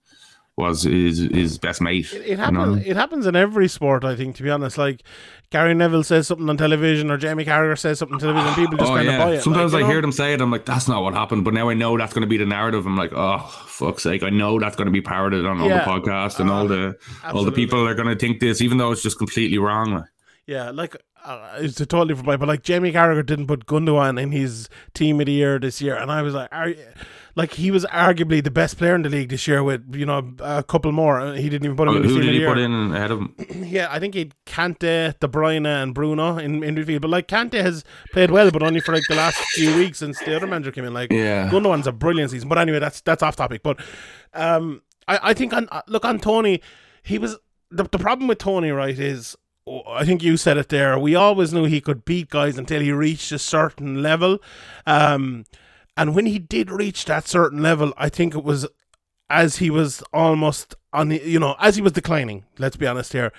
was his his best mate. It, it happens. know? It happens in every sport, I think. To be honest, like Gary Neville says something on television, or Jamie Carragher says something on television, people just Oh kind of buy it. Sometimes like, I you hear them say it. I'm like, that's not what happened. But now I know that's going to be the narrative. I'm like, oh fuck's sake! I know that's going to be parroted on all the podcasts and all the all the people are going to think this, even though it's just completely wrong. Like, Yeah, like uh, it's a totally different but like Jamie Carragher didn't put Gundogan in his team of the year this year, and I was like, are, you- like he was arguably the best player in the league this year with you know a couple more. He didn't even put him in his who did he year. put in ahead of him? Yeah, I think he'd Kante, De Bruyne, and Bruno in, in midfield. But like Kante has played well, but only for like the last few weeks since the other manager came in. Like Yeah. Gundogan's a brilliant season. But anyway, that's that's off topic. But um, I I think on uh, look on Tony, he was the the problem with Tony right is. oh, I think you said it there. We always knew he could beat guys until he reached a certain level. Um, and when he did reach that certain level, I think it was as he was almost on the, you know, as he was declining, let's be honest here.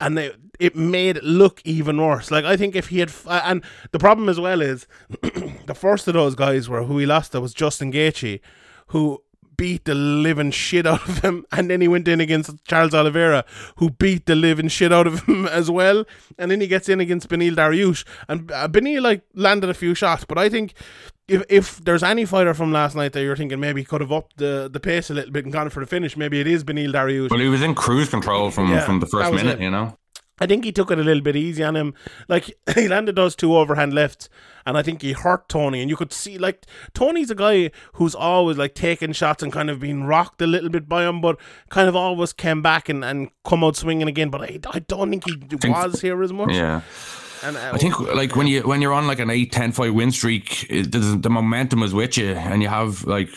And it, it made it look even worse. Like, I think if he had, and the problem as well is the first of those guys were who he lost to was Justin Gaethje, who beat the living shit out of him. And then he went in against Charles Oliveira, who beat the living shit out of him as well. And then he gets in against Beneil Dariush. And uh, Beneil, like, landed a few shots. But I think if if there's any fighter from last night that you're thinking maybe could have upped the, the pace a little bit and gone for the finish, maybe it is Beneil Dariush. Well, he was in cruise control from Yeah, from the first minute. it. You know. I think he took it a little bit easy on him. Like he landed those two overhand lefts, and I think he hurt Tony. And you could see like Tony's a guy who's always like taking shots and kind of being rocked a little bit by him, but kind of always came back and, and come out swinging again. But I, I don't think he was here as much. Yeah. And uh, I think like when you when you're on like an 8 10 fight win streak, it, the, the momentum is with you, and you have like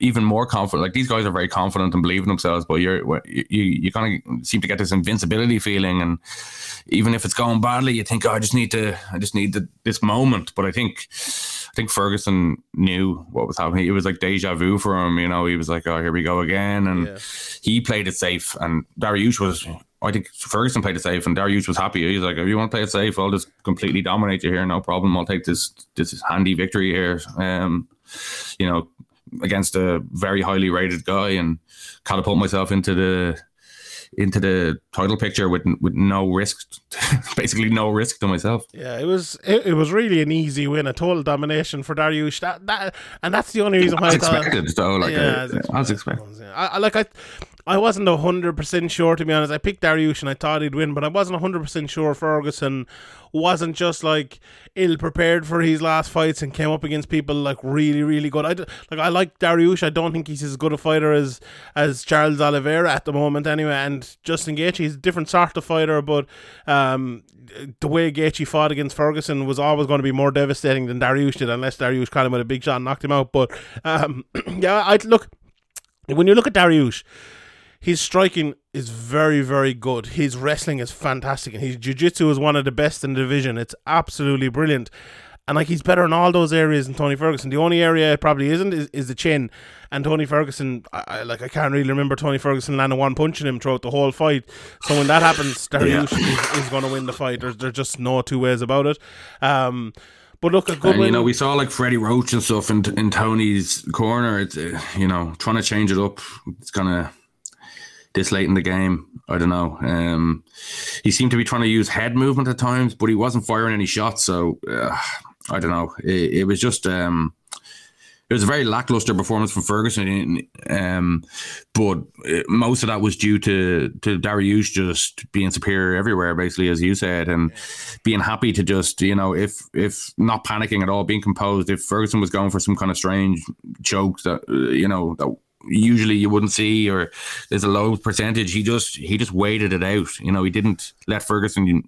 even more confidence. Like these guys are very confident and believe in themselves, but you're you you kind of seem to get this invincibility feeling, and even if it's going badly, you think, oh, I just need to, I just need the, this moment. But I think, I think Ferguson knew what was happening. It was like deja vu for him. You know, he was like, oh, here we go again, and Yeah. he played it safe, and Dariush was. I think Ferguson played it safe, and Dariush was happy. He's like, "If you want to play it safe, I'll just completely dominate you here, no problem. I'll take this this handy victory here." Um, you know, against a very highly rated guy, and catapult myself into the into the title picture with with no risk, basically no risk to myself. Yeah, it was it, it was really an easy win, a total domination for Dariush. That that and that's the only reason why As I thought- expected, though, like Yeah, uh, as expected. Yeah. I, I like I, I wasn't hundred percent sure to be honest. I picked Dariush and I thought he'd win, but I wasn't hundred percent sure Ferguson wasn't just like ill prepared for his last fights and came up against people like really really good. I d- like I like Dariush. I don't think he's as good a fighter as as Charles Oliveira at the moment anyway. And Justin Gaethje is a different sort of fighter, but um. The way Gaethje fought against Ferguson was always going to be more devastating than Dariush did, unless Dariush caught him with a big shot and knocked him out. But um, yeah, I look when you look at Dariush, his striking is very, very good. His wrestling is fantastic, and his jiu-jitsu is one of the best in the division. It's absolutely brilliant. And like he's better in all those areas than Tony Ferguson. The only area it probably isn't is, is the chin. And Tony Ferguson, I, I like I can't really remember Tony Ferguson landing one punch in him throughout the whole fight. So when that happens, Dariush is, is going to win the fight. There's there's just no two ways about it. Um, but look, a good And you know, we saw like Freddie Roach and stuff in in Tony's corner. It's uh, you know trying to change it up. It's kind of this late in the game. I don't know. Um, he seemed to be trying to use head movement at times, but he wasn't firing any shots. So uh, I don't know. It, it was just. Um, it was a very lackluster performance from Ferguson, um, but uh, most of that was due to to Dariush just being superior everywhere, basically, as you said, and being happy to just you know if if not panicking at all, being composed. If Ferguson was going for some kind of strange choke that uh, you know that usually you wouldn't see or there's a low percentage he just he just waited it out you know he didn't let ferguson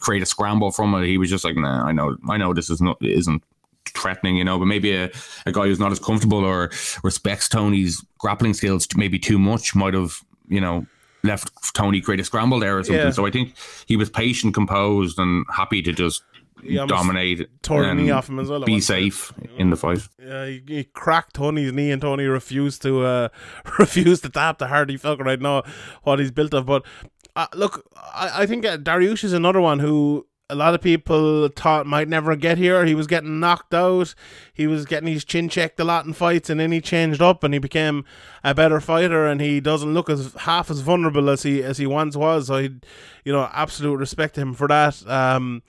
create a scramble from it he was just like nah i know i know this is not isn't threatening, you know, but maybe a, a guy who's not as comfortable or respects Tony's grappling skills maybe too much might have, you know, left Tony create a scramble there or something. Yeah. So I think he was patient, composed, and happy to just He dominate. tore the and knee off him as well Be one stage. safe in the fight. Yeah, he, he cracked Tony's knee, and Tony refused to uh, refused to tap the Hardy Falcon. I know what he's built of, but uh, look, I, I think uh, Dariush is another one who a lot of people thought might never get here. He was getting knocked out. He was getting his chin checked a lot in fights, and then he changed up and he became a better fighter. And he doesn't look as half as vulnerable as he as he once was. So, I, you know, absolute respect to him for that. Um,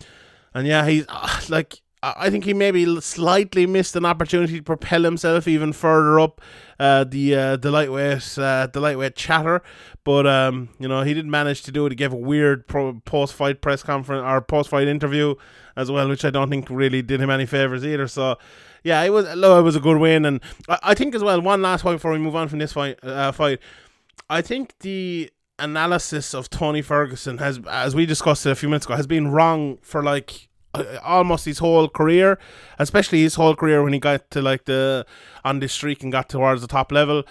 and yeah, he's uh, like I think he maybe slightly missed an opportunity to propel himself even further up uh, the uh, the lightweight uh, the lightweight chatter, but um, you know he didn't manage to do it. He gave a weird post fight press conference or post fight interview as well, which I don't think really did him any favors either. So. Yeah, it was. Look, it was a good win, and I, I think as well. One last point before we move on from this fight. Uh, fight, I think the analysis of Tony Ferguson has, as we discussed a few minutes ago, has been wrong for like uh, almost his whole career, especially his whole career when he got to like the on this streak and got towards the top level.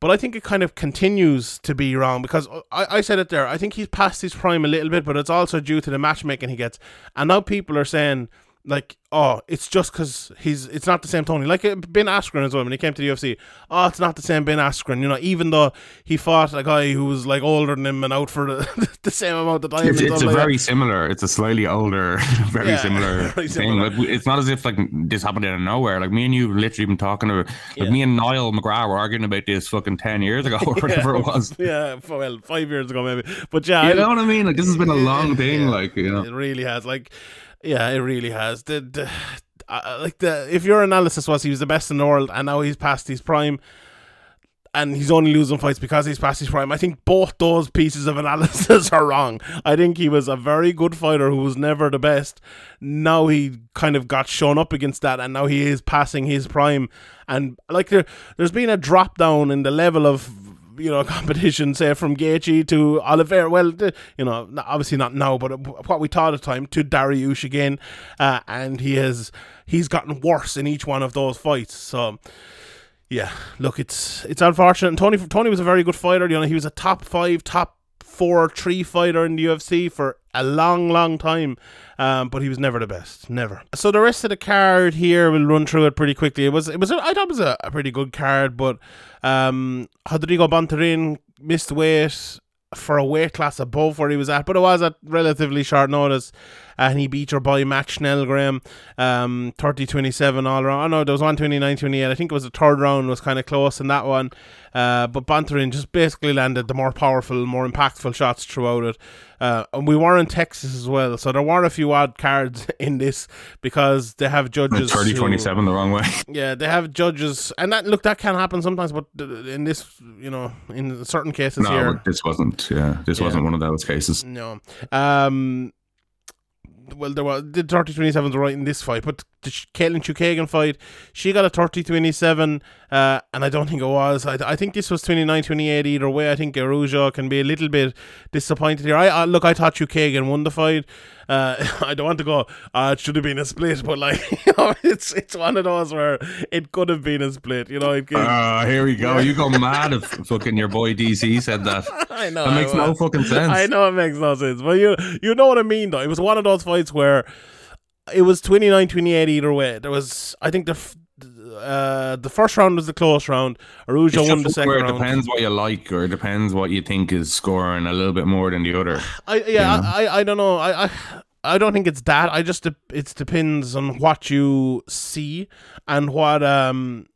But I think it kind of continues to be wrong because I, I said it there. I think he's past his prime a little bit, but it's also due to the matchmaking he gets. And now people are saying like, oh, it's just because he's it's not the same Tony. Like uh, Ben Askren as well when he came to the UFC. Oh, it's not the same Ben Askren. You know, even though he fought a guy who was like older than him and out for the, the same amount of time. It's, it's a like that. very similar. It's a slightly older, very Yeah, similar very thing. similar. Like, it's not as if like this happened out of nowhere. Like me and you, literally been talking about. Like Yeah. me and Niall McGrath were arguing about this fucking ten years ago or whatever it was. yeah, well, five years ago maybe. But yeah, You I- know what I mean? Like this has been a long thing. Yeah. Like you know. It really has. Like, yeah, it really has. The, the uh, like the if your analysis was he was the best in the world and now he's past his prime. And he's only losing fights because he's past his prime. I think both those pieces of analysis are wrong. I think he was a very good fighter who was never the best. Now he kind of got shown up against that, and now he is passing his prime. And like there, there's been a drop down in the level of you know, competition, say from Gaethje to Oliveira. Well, you know, obviously not now, but what we thought at the time to Dariush again, uh, and he has he's gotten worse in each one of those fights. So. Yeah, look, it's it's unfortunate. And Tony Tony was a very good fighter. You know, he was a top five, top four, three fighter in the UFC for a long, long time. Um, but he was never the best, never. So the rest of the card here, we'll run through it pretty quickly. It was, it was, I thought it was a, a pretty good card, but um, Rodrigo Bontorin missed weight for a weight class above where he was at, but it was at relatively short notice. And he beat your boy Matt Schnell, Graham, um, 30 27 all around. Oh, no, there was 129 28. I think it was the third round, was kind of close in that one. Uh, but Bontorin just basically landed the more powerful, more impactful shots throughout it. Uh, and we were in Texas as well, so there were a few odd cards in this because they have judges. 30 who- 27 the wrong way. yeah, they have judges, and that look that can happen sometimes. But in this, you know, in certain cases No, here, this wasn't. Yeah, this Yeah. wasn't one of those cases. no. Um, well, there was the 30 27 right in this fight, but the Katlyn Chookagian fight, she got a 30 27, uh, and I don't think it was. I, I think this was 29 28 either way. I think Araujo can be a little bit disappointed here. I, I Look, I thought Chookagian won the fight. Uh, I don't want to go, uh, it should have been a split, but like, you know, it's it's one of those where it could have been a split, you know. It, Ah, here we go. You go mad if fucking your boy DC said that. I know. That makes no fucking sense. I know it makes no sense, but you you know what I mean though. It was one of those fights where it was 29-28 either way. There was I think the uh, the first round was the close round. Araujo won the second it round. depends what you like, or it depends what you think is scoring a little bit more than the other. I yeah, I, I I don't know. I, I I don't think it's that. I just it depends on what you see and what um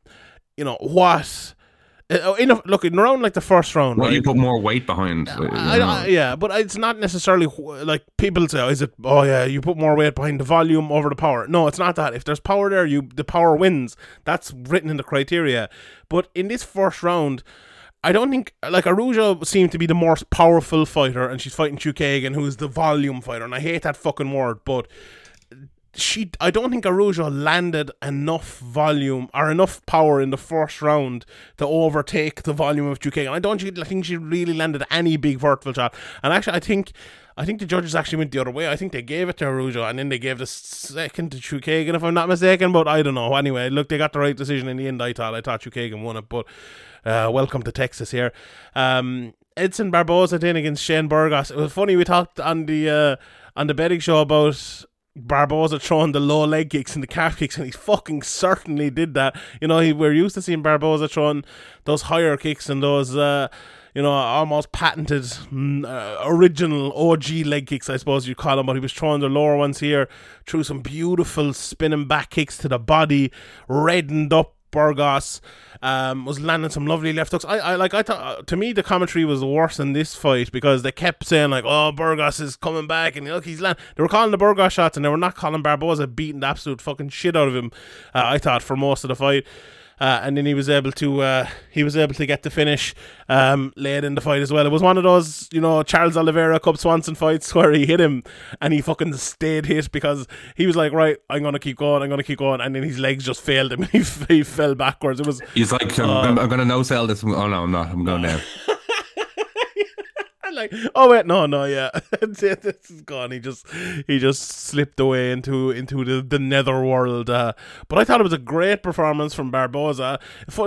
you know what uh, in a, look in around like the first round. What right? you put more weight behind. uh, I. I, yeah, but it's not necessarily like people say. Oh, is it? Oh yeah, you put more weight behind the volume over the power. No, it's not that. If there's power there, you the power wins. That's written in the criteria. But in this first round, I don't think like Araujo seemed to be the most powerful fighter, and she's fighting Chookagian, who's the volume fighter. And I hate that fucking word, but she I don't think Araujo landed enough volume or enough power in the first round to overtake the volume of Chookagian. I don't think- I think she really landed any big vertical shot. And actually I think I think the judges actually went the other way. I think they gave it to Araujo and then they gave the second to Chookagian if I'm not mistaken, but I don't know. Anyway, look they got the right decision in the end I thought. I thought Chookagian won it, but uh, welcome to Texas here. Um Edson Barboza then against Shane Burgos. It was funny. We talked on the uh, on the betting show about Barboza throwing the low leg kicks and the calf kicks, and he fucking certainly did that. You know, he, we're used to seeing Barboza throwing those higher kicks and those. Uh, you know, almost patented, mm, uh, original OG leg kicks, I suppose you call them, but he was throwing the lower ones here, threw some beautiful spinning back kicks to the body, reddened up Burgos um, was landing some lovely left hooks. I, I like I thought uh, to me the commentary was worse in this fight because they kept saying like, "Oh, Burgos is coming back," and look, he's land. They were calling the Burgos shots, and they were not calling Barboza beating the absolute fucking shit out of him. Uh, I thought for most of the fight. Uh, and then he was able to uh, he was able to get the finish um, late in the fight as well. It was one of those you know Charles Oliveira Cub Swanson fights where he hit him and he fucking stayed hit because he was like right I'm gonna keep going I'm gonna keep going and then his legs just failed him and he, he fell backwards. It was He's like, I'm, I'm, I'm gonna no sell this. Oh no, I'm not. I'm going down. Like, oh wait, no, no, yeah, this is gone. He just he just slipped away into into the, the nether world. Uh, but I thought it was a great performance from Barboza.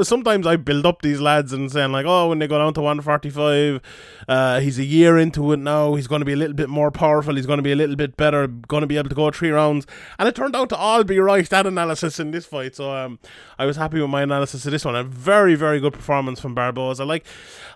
Sometimes I build up these lads and saying like, oh, when they go down to one forty five, uh, he's a year into it now. He's going to be a little bit more powerful. He's going to be a little bit better. Going to be able to go three rounds. And it turned out to all be right. That analysis in this fight. So um, I was happy with my analysis of this one. A very very good performance from Barboza. Like,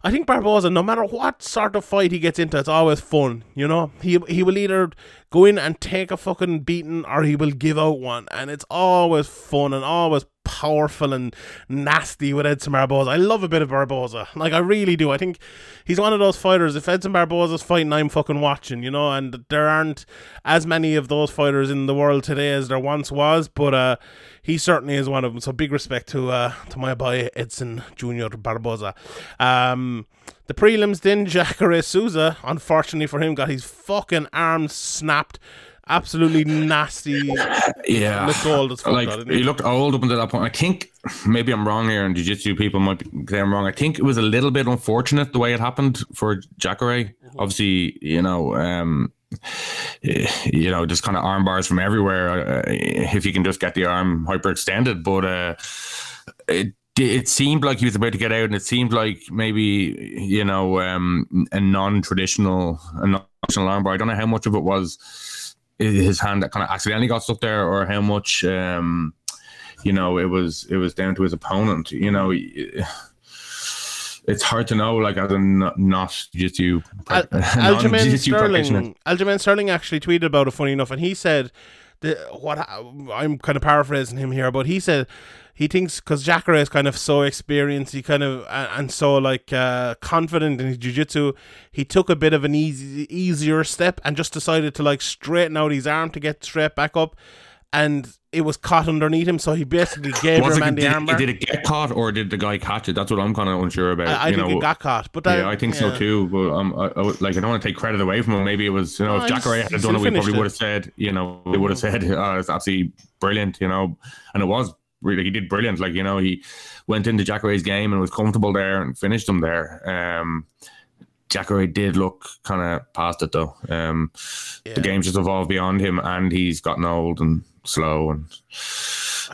I think Barboza, no matter what sort of fight he gets into, it's always fun. You know, he he will either go in and take a fucking beating or he will give out one, and it's always fun and always powerful and nasty with Edson Barboza. I love a bit of Barboza, like I really do. I think he's one of those fighters. If Edson Barboza's fighting, I'm fucking watching. You know, and there aren't as many of those fighters in the world today as there once was, but uh, he certainly is one of them. So big respect to uh, to my boy Edson Junior Barboza. Um, the prelims then Jacare Souza, unfortunately for him, got his fucking arms snapped. Absolutely nasty. Yeah, Looked old like didn't he? he looked old up until that point. I think maybe I'm wrong here, and jiu-jitsu people might be, say I'm wrong. I think it was a little bit unfortunate the way it happened for Jacare. Mm-hmm. Obviously, you know, um, eh, you know, just kind of arm bars from everywhere. Uh, if you can just get the arm hyperextended, but uh, it it seemed like he was about to get out, and it seemed like maybe you know um, a non-traditional, a non-traditional armbar. I don't know how much of it was his hand that kind of accidentally got stuck there, or how much um, you know it was it was down to his opponent. You know. It's hard to know, like as a not, not jiu-jitsu, Al- Aljamain jiu-jitsu. Sterling. Aljamain Sterling actually tweeted about it. Funny enough, and he said the, what I'm kind of paraphrasing him here, but he said he thinks because Jacare is kind of so experienced, he kind of and, and so like uh, confident in his jiu-jitsu, he took a bit of an easy easier step and just decided to like straighten out his arm to get straight back up, and it was caught underneath him, so he basically gave him it, and the did, armbar. did it get caught or did the guy catch it? That's what I'm kind of unsure about. I, I think know, it got caught, but that, yeah, I think so too. But um, I, I like I don't want to take credit away from him. Maybe it was you know No, if Jacare had done it, we probably would have said you know they would have said oh, it's absolutely brilliant. You know, and it was really he did brilliant. Like you know he went into Jacare's game and was comfortable there and finished him there. Um, Jacare did look kind of past it though. Um, Yeah. The game's just evolved beyond him, and he's gotten old and slow and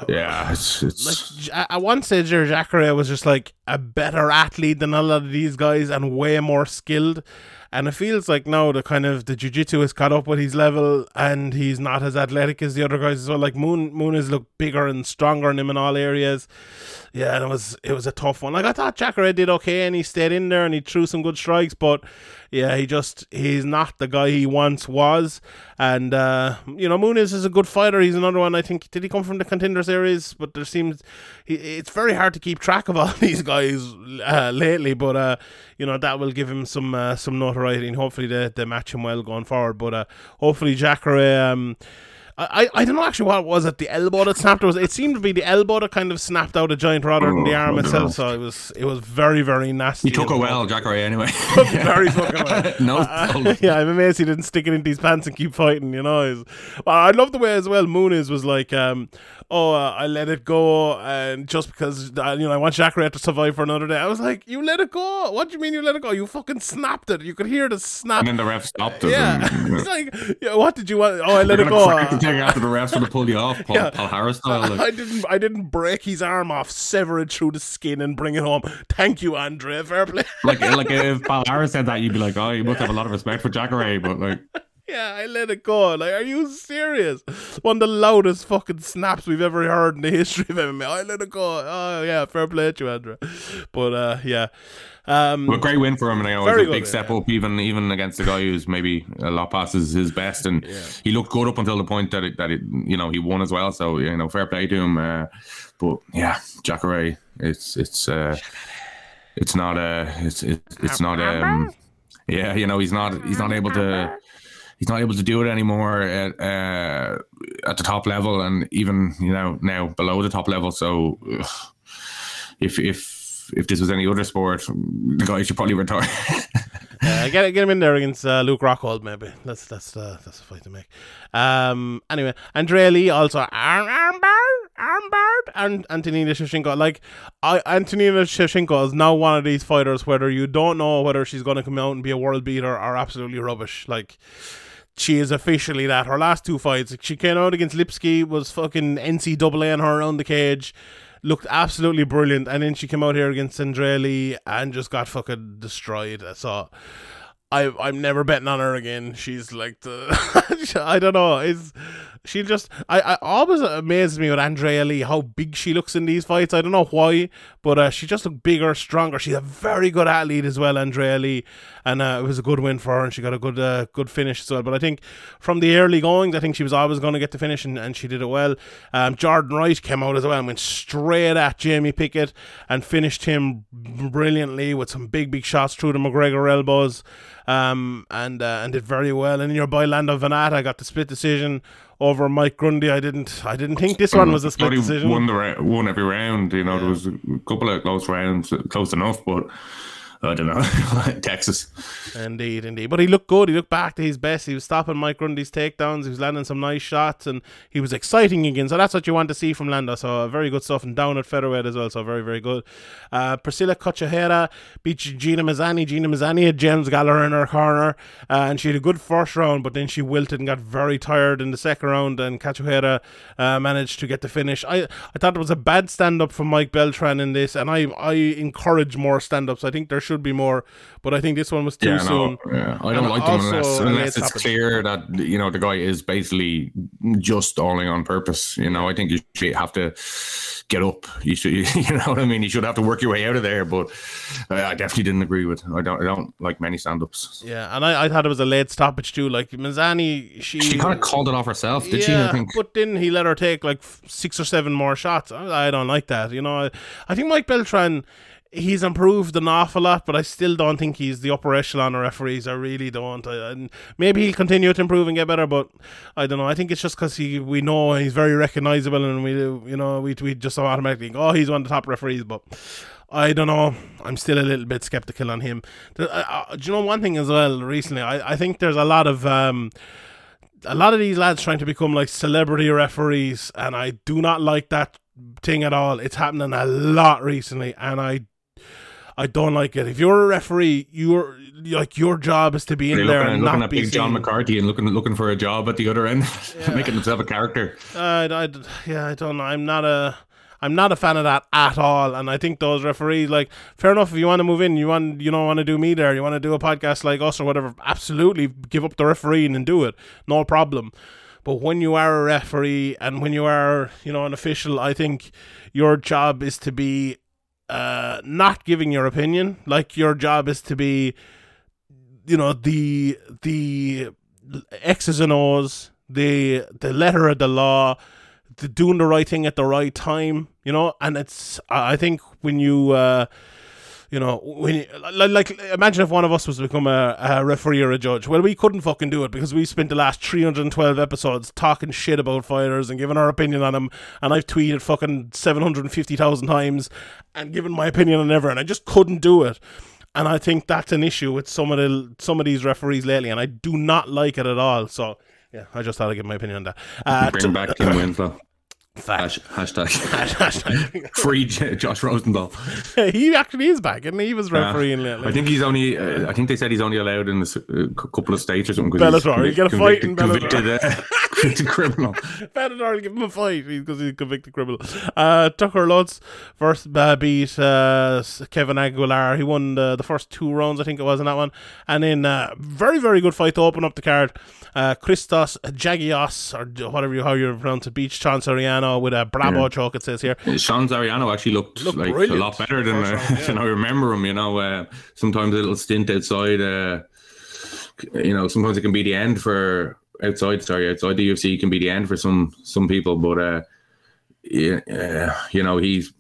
yeah, it's, it's like one stage there, Jacare was just like a better athlete than a lot of these guys and way more skilled. And it feels like now the kind of the jiu-jitsu has caught up with his level and he's not as athletic as the other guys as well. Like Moon Moon has looked bigger and stronger than him in all areas. Yeah, and it was it was a tough one. Like I thought Jacare did okay and he stayed in there and he threw some good strikes, but yeah, he just he's not the guy he once was. And uh, you know, Muniz is a good fighter. He's another one. I think did he come from the contender series? But there seems he, it's very hard to keep track of all these guys uh, lately. But uh, you know that will give him some uh, some notoriety, and hopefully they, they match him well going forward. But uh, hopefully Jacare. Um, I, I- don't know actually what it was at the elbow that snapped. It was it seemed to be the elbow that kind of snapped out a giant rather than the Oh, arm itself. So it was it was very very nasty. he took it well. well, Jacare. Anyway, very fucking well. no, Uh, yeah, I'm amazed he didn't stick it into his pants and keep fighting. You know, He's- well, I love the way as well. Muniz was like, um, "Oh, uh, I let it go, and just because uh, you know I want Jacare to survive for another day." I was like, "You let it go? What do you mean you let it go? You fucking snapped it. You could hear the snap." and then the ref stopped it. yeah, and, it's like, yeah, what did you want? Oh, I let it go. Crack the thing after the refs would have pulled you off, Paul, Yeah. Paul Harris style. Like. I didn't. I didn't break his arm off, sever it through the skin, and bring it home. Thank you, Andre. Fair play. like like if Paul Harris said that, you'd be like, oh, you must have a lot of respect for Jacare. But like, Yeah, I let it go. Like, are you serious? One of the loudest fucking snaps we've ever heard in the history of MMA. I let it go. Oh yeah, fair play to you, Andre. But uh, yeah. Um, a great win for him, and you know, it was a big good, step yeah. up, even even against the guy who's maybe a lot passes his, his best, and he looked good up until the point that it, that it, you know he won as well. So you know, fair play to him. Uh, but yeah, Jacare, it's it's uh, it's not a it's it's, it's not um, yeah, you know, he's not he's not able to he's not able to do it anymore at uh, at the top level, and even you know now below the top level. So ugh, if if this was any other sport, the guy should probably retire. Uh, get get him in there against uh, Luke Rockhold, maybe. That's that's uh, that's a fight to make. Um. Anyway, Andrea Lee also arm armbar armbar and Antonina Shevchenko. Like, I Antonina Shevchenko is now one of these fighters whether you don't know whether she's going to come out and be a world beater or absolutely rubbish. Like. She is officially that. Her last two fights, she came out against Lipski, was fucking NCAA and her around the cage looked absolutely brilliant. And then she came out here against Andrea Lee and just got fucking destroyed. So I I'm never betting on her again. She's like the I don't know. Is she just I, I always amazes me with Andrea Lee how big she looks in these fights. I don't know why, but uh, she just looked bigger, stronger. She's a very good athlete as well, Andrea Lee, and uh, it was a good win for her, and she got a good uh, good finish as well. But I think from the early goings, I think she was always going to get the finish, and, and she did it well. Um, Jordan Wright came out as well and went straight at Jamie Pickett and finished him brilliantly with some big big shots through the McGregor elbows um, and uh, and did very well. And your boy Lando Vannata got the split decision over Mike Grundy. I didn't I didn't think this one was a split decision. Won the ra- won every round. You know, there was a couple of close rounds, close enough, but I don't know. Texas. Indeed, indeed. But he looked good. He looked back to his best. He was stopping Mike Grundy's takedowns. He was landing some nice shots, and he was exciting again. So that's what you want to see from Lando. So uh, very good stuff. And down at featherweight as well. So very, very good. Uh, Priscilla Cachoeira beat Gina Mazany. Gina Mazany had James Gallagher in her corner, uh, and she had a good first round, but then she wilted and got very tired in the second round. And Cachoeira uh, managed to get the finish. I I thought it was a bad stand up from Mike Beltran in this, and I I encourage more stand ups. I think there should be more, but I think this one was too Yeah, soon. no, yeah. I don't And like them unless, unless it's stoppage. clear that you know the guy is basically just stalling on purpose. You know, I think you should have to get up. You should, you know what I mean. You should have to work your way out of there. But I, I definitely didn't agree with. I don't. I don't like many stand-ups. Yeah, and I, I thought it was a late stoppage too. Like Mazany, she She kind of called it off herself, did she? yeah, I think. but then he let her take like six or seven more shots. I, I don't like that. You know, I, I think Mike Beltran. He's improved an awful lot, but I still don't think he's the upper echelon of referees. I really don't. I, and maybe he'll continue to improve and get better, but I don't know. I think it's just because he we know he's very recognizable, and we you know we we just automatically think, oh he's one of the top referees, but I don't know. I'm still a little bit skeptical on him. Uh, uh, do you know one thing as well? Recently, I, I think there's a lot of um, a lot of these lads trying to become like celebrity referees, and I do not like that thing at all. It's happening a lot recently, and I I don't like it. If you're a referee, you're like your job is to be in They're there looking, and looking not at be Big John seen. McCarthy and looking looking for a job at the other end, making himself a character. I, I, yeah, I don't know. I'm not a, I'm not a fan of that at all. And I think those referees, like, fair enough. If you want to move in, you want, you don't want to do me there. You want to do a podcast like us or whatever. Absolutely, give up the refereeing and do it. No problem. But when you are a referee and when you are, you know, an official, I think your job is to be uh, not giving your opinion. Like your job is to be, you know, the the X's and O's, the the letter of the law, the doing the right thing at the right time. You know, and it's I I think when you. Uh, you know, when you, like, imagine if one of us was to become a, a referee or a judge. Well, we couldn't fucking do it because we spent the last 312 episodes talking shit about fighters and giving our opinion on them. And I've tweeted fucking 750,000 times and given my opinion on everyone. And I just couldn't do it. And I think that's an issue with some of the some of these referees lately, and I do not like it at all. So yeah, I just thought I'd give my opinion on that. Uh, Bring back Tim Winslow. fact. Hash, hashtag free J- Josh Rosenthal. he actually is back, and he he? was refereeing lately. I think he's only. Uh, I think they said he's only allowed in a s- a couple of states or something. 'cause he's Bellator, you get a fight in convicted, convicted, uh, convicted criminal. Bellator will give him a fight because he's a convicted criminal. Uh, Tucker Lutz first uh, beat uh, Kevin Aguilar. He won the, the first two rounds, I think it was, in that one. And then uh, very, very good fight to open up the card. Uh, Christos Giagos, or whatever you how you pronounce it, beat Sean Soriano with a Bravo Yeah. choke, it says here. Sean Soriano actually looked, Looked like brilliant a lot better than, first uh, yeah. than I remember him. You know, uh, sometimes a little stint outside. Uh, you know, sometimes it can be the end for outside. Sorry, outside the UFC can be the end for some some people. But uh, yeah, uh, you know, he's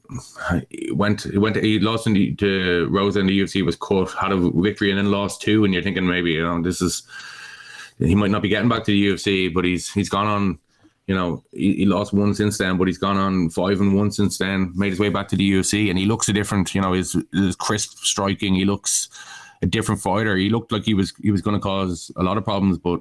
he went he went he lost in the, to Rosa in the UFC was caught had a victory and then lost two, and you're thinking maybe you know this is he might not be getting back to the UFC, but he's he's gone on. You know, he, he lost one since then, but he's gone on five and one since then. Made his way back to the UFC, and he looks a different. You know, his, his crisp striking. He looks a different fighter. He looked like he was he was going to cause a lot of problems, but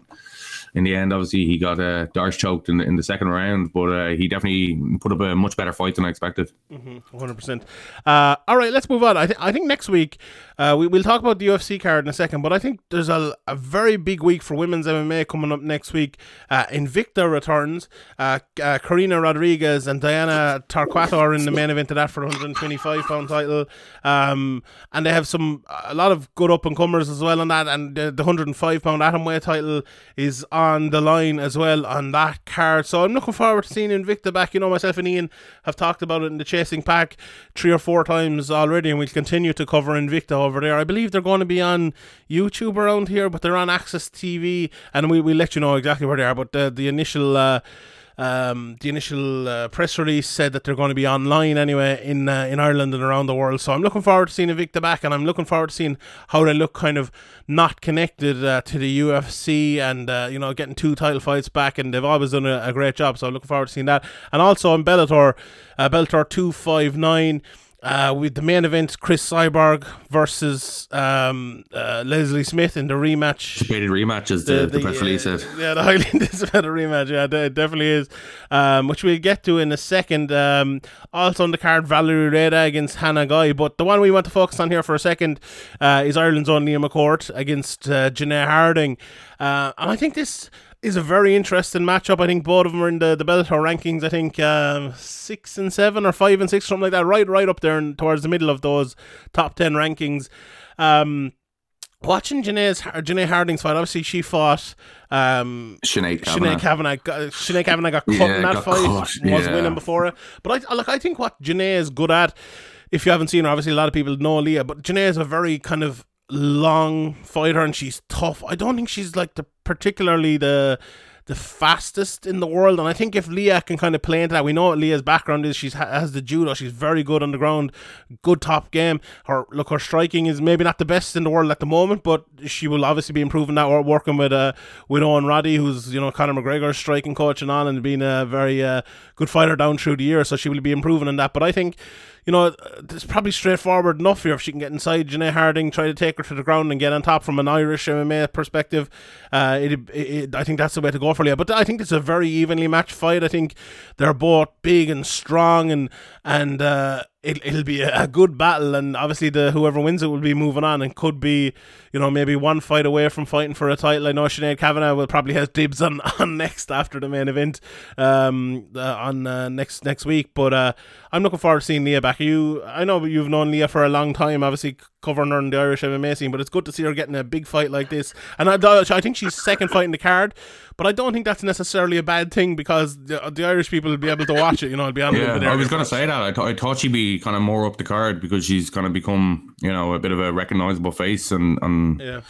in the end, obviously, he got uh, D'Arce choked in the, in the second round. But uh, he definitely put up a much better fight than I expected. 100%. Uh, all right, let's move on. I, th- I think next week uh, we, we'll talk about the UFC card in a second, but I think there's a, a very big week for women's MMA coming up next week. Uh, Invicta returns. Uh, uh, Karina Rodriguez and Diana Torquato are in the main event of that for the 125 pound title. Um, and they have some a lot of good up and comers as well on that. And the, the 105 pound atomweight title is on the line as well on that card. So I'm looking forward to seeing Invicta back. You know, myself and Ian have talked about it in the Chasing Pack three or four times already, and we'll continue to cover Invicta over there. I believe they're going to be on YouTube around here, but they're on AXS TV, and we will let you know exactly where they are. But the the initial. Uh, um, the initial uh, press release said that they're going to be online anyway in uh, in Ireland and around the world. So I'm looking forward to seeing Invicta back, and I'm looking forward to seeing how they look kind of not connected uh, to the UFC and uh, you know getting two title fights back, and they've always done a, a great job. So I'm looking forward to seeing that, and also in Bellator, uh, Bellator two five nine. Uh, with the main event, Cris Cyborg versus um, uh, Leslie Smith in the rematch Anticipated rematch, as the, the, press release uh, said. Yeah, the highly anticipated rematch. Yeah, it definitely is. Um, which we'll get to in a second. Um, also on the card, Valerie Reda against Hannah Guy. But the one we want to focus on here for a second uh, is Ireland's own Leah McCourt against uh, Janay Harding. Uh, and I think this is a very interesting matchup. I think both of them are in the, the Bellator rankings. I think um, six and seven or five and six, something like that. Right, right up there and towards the middle of those top ten rankings. Um, watching Janay's Janay Harding's fight, obviously she fought um, Sinead Sinead Kavanagh. Kavanagh. got- Sinead Kavanagh got cut Yeah, in that fight, was yeah. winning before it. But I look, I think what Janay is good at. If you haven't seen her, obviously a lot of people know Leah, but Janay is a very kind of long fighter and she's tough. I don't think she's like the particularly the the fastest in the world, and I think if Leah can kind of play into that, we know what Leah's background is. She's has the judo. She's very good on the ground, good top game. Her look, her striking is maybe not the best in the world at the moment, but she will obviously be improving that. We're working with uh with Owen Roddy, who's you know Conor McGregor's striking coach and on, and being a very uh, good fighter down through the year. So she will be improving in that. But I think you know, it's probably straightforward enough here if she can get inside Janay Harding, try to take her to the ground and get on top from an Irish MMA perspective. Uh, it, it- I think that's the way to go But I think it's a very evenly matched fight. I think they're both big and strong, and and uh, it, it'll be a, a good battle. And obviously, the whoever wins it will be moving on and could be, you know, maybe one fight away from fighting for a title. I know Sinead Kavanagh will probably have dibs on, on next after the main event um, uh, on uh, next next week. But uh, I'm looking forward to seeing Leah back. You, I know you've known Leah for a long time, obviously covering her in the Irish MMA scene, but it's good to see her getting a big fight like this. And I, I think she's second fight in the card, but I don't think that's necessarily a bad thing because the, the Irish people will be able to watch it. You know, it'll be on Yeah, I was going to say that. I, th- I thought she'd be kind of more up the card because she's kind of become, you know, a bit of a recognizable face and, and Yeah.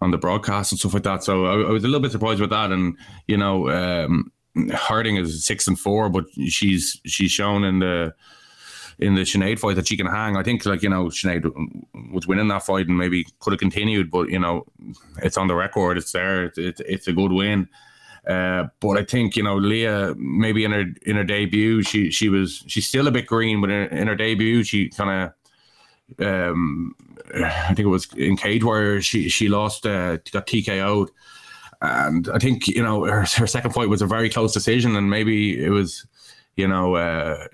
on the broadcast and stuff like that. So I, I was a little bit surprised with that. And you know, um, Harding is six and four, but she's she's shown in the in the Sinead fight that she can hang. I think like you know Sinead was winning that fight and maybe could have continued, but you know it's on the record. It's there. It's it's, it's a good win. Uh, but I think you know Leah maybe in her in her debut she she was she's still a bit green, but in, in her debut she kind of um, I think it was in Cage Warrior. She she lost, uh, got TKO'd, and I think you know her, her second fight was a very close decision, and maybe it was, you know, uh,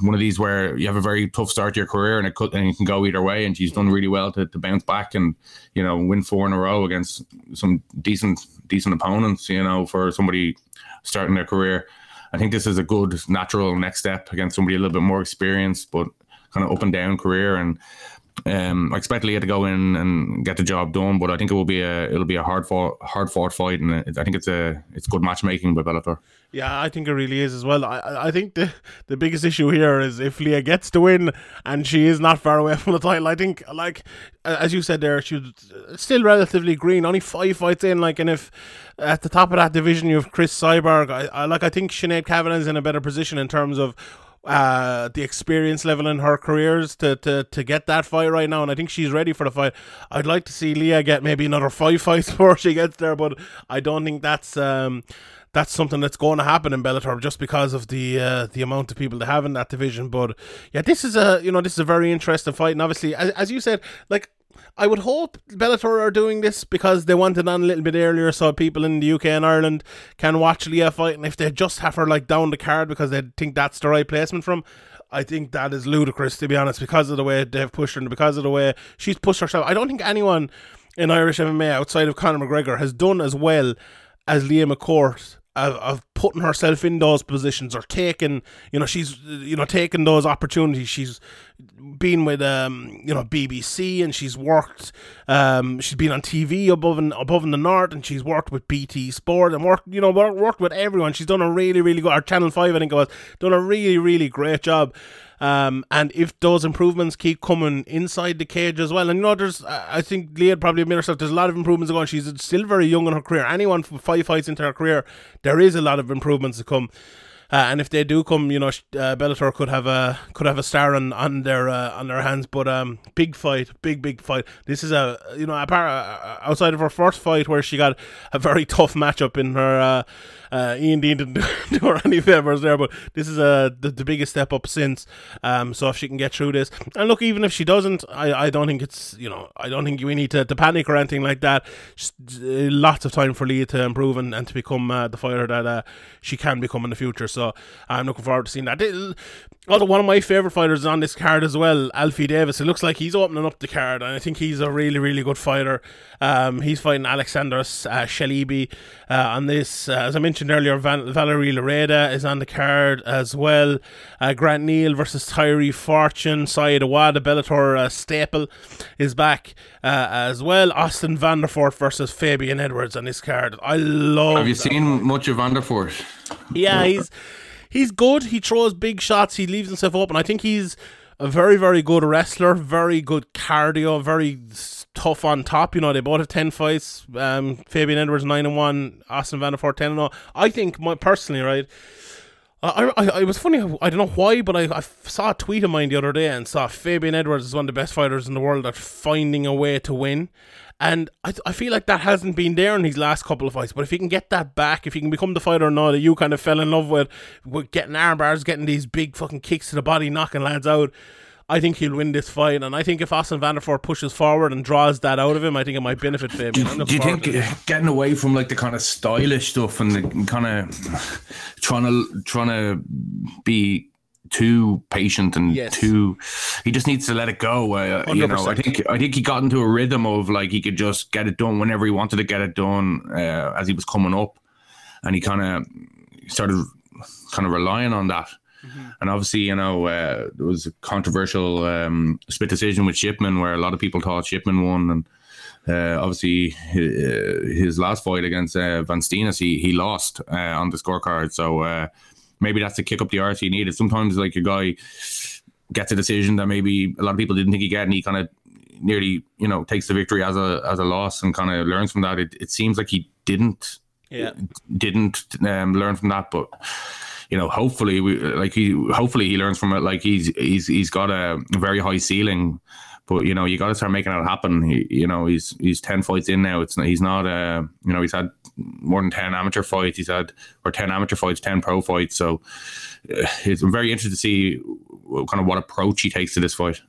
one of these where you have a very tough start to your career and it could, and it can go either way. And she's done really well to, to bounce back and you know win four in a row against some decent decent opponents. You know, for somebody starting their career, I think this is a good natural next step against somebody a little bit more experienced, but kind of up and down career and. Um, I expect Leah to go in and get the job done, but I think it will be a it'll be a hard fought hard fought fight, and I think it's a it's good matchmaking by Bellator. Yeah, I think it really is as well. I I think the the biggest issue here is if Leah gets to win and she is not far away from the title. I think like as you said there, she's still relatively green, only five fights in. Like, and if at the top of that division you have Cris Cyborg, I, I like I think Sinead Kavanagh is in a better position in terms of uh, the experience level in her careers to, to, to get that fight right now, and I think she's ready for the fight. I'd like to see Leah get maybe another five fights before she gets there, but I don't think that's um, that's something that's going to happen in Bellator just because of the uh, the amount of people they have in that division. But yeah, this is a you know this is a very interesting fight, and obviously, as, as you said, like I would hope Bellator are doing this because they want it on a little bit earlier so people in the UK and Ireland can watch Leah fight. And if they just have her like down the card because they think that's the right placement from, I think that is ludicrous to be honest because of the way they've pushed her and because of the way she's pushed herself. I don't think anyone in Irish MMA outside of Conor McGregor has done as well as Leah McCourt of, of putting herself in those positions or taking, you know, she's, you know, taking those opportunities. She's been with, um, you know, BBC and she's worked, um, she's been on TV above and above in the north and she's worked with BT Sport and worked, you know, worked with everyone. She's done a really, really good, or Channel 5, I think it was, done a really, really great job. Um, and if those improvements keep coming inside the cage as well, and you know, there's, I think Leah probably admit herself, there's a lot of improvements going. She's still very young in her career. Anyone from five fights into her career, there is a lot of improvements to come. Uh, and if they do come, you know, uh, Bellator could have a could have a star on on their uh, on their hands. But um, big fight, big big fight. This is a you know apart outside of her first fight where she got a very tough matchup in her. Uh, uh, Ian Dean didn't do her any favors there, but this is a the, the biggest step up since. Um, so if she can get through this, and look, even if she doesn't, I, I don't think it's you know I don't think we need to, to panic or anything like that. Just, uh, lots of time for Leah to improve and, and to become uh, the fighter that uh, she can become in the future. So I'm looking forward to seeing that. Although one of my favorite fighters is on this card as well, Alfie Davis. It looks like he's opening up the card, and I think he's a really really good fighter. Um, he's fighting Alexander uh, Shabliy uh, on this. Uh, as I mentioned earlier, Val- Valerie Loureda is on the card as well. Uh, Grant Neal versus Tyree Fortune. Saad Awad, Bellator uh, staple, is back uh, as well. Austin Vanderford versus Fabian Edwards on this card. I love. Have you seen much of Vanderford? yeah, he's he's good. He throws big shots. He leaves himself open. I think he's a very very good wrestler. Very good cardio. Very tough on top. You know, they both have ten fights. Um, Fabian Edwards nine and one. Austin Vanderford ten and zero. I think my personally right. I, I, I was funny. I don't know why, but I, I saw a tweet of mine the other day and saw Fabian Edwards is one of the best fighters in the world at finding a way to win. And I, I feel like that hasn't been there in his last couple of fights. But if he can get that back, if he can become the fighter now that you kind of fell in love with, with getting arm bars, getting these big fucking kicks to the body, knocking lads out, I think he'll win this fight. And I think if Austin Vanderford pushes forward and draws that out of him, I think it might benefit Fabian. Do, I'm you- looking do you think getting away from like the kind of stylish stuff and the kind of trying to trying to be too patient and Yes. too he just needs to let it go uh, you know i think i think he got into a rhythm of like he could just get it done whenever he wanted to get it done uh, as he was coming up and he kind of started kind of relying on that and obviously, you know, uh, there was a controversial um, split decision with Shipman where a lot of people thought Shipman won. And uh, obviously, hi- his last fight against uh, Van Steenis, he, he lost uh, on the scorecard. So uh, maybe that's the kick up the arse he needed. Sometimes, like, a guy gets a decision that maybe a lot of people didn't think he get, and he kind of nearly, you know, takes the victory as a as a loss and kind of learns from that. It, it seems like he didn't Yeah. didn't um, learn from that, but you know, hopefully, we like he hopefully he learns from it. Like he's he's he's got a very high ceiling, but you know, you got to start making it happen. He, you know, he's he's ten fights in now. It's not, he's not uh you know he's had more than ten amateur fights. He's had or ten amateur fights, ten pro fights. So uh, it's I'm very interested to see what- kind of what approach he takes to this fight.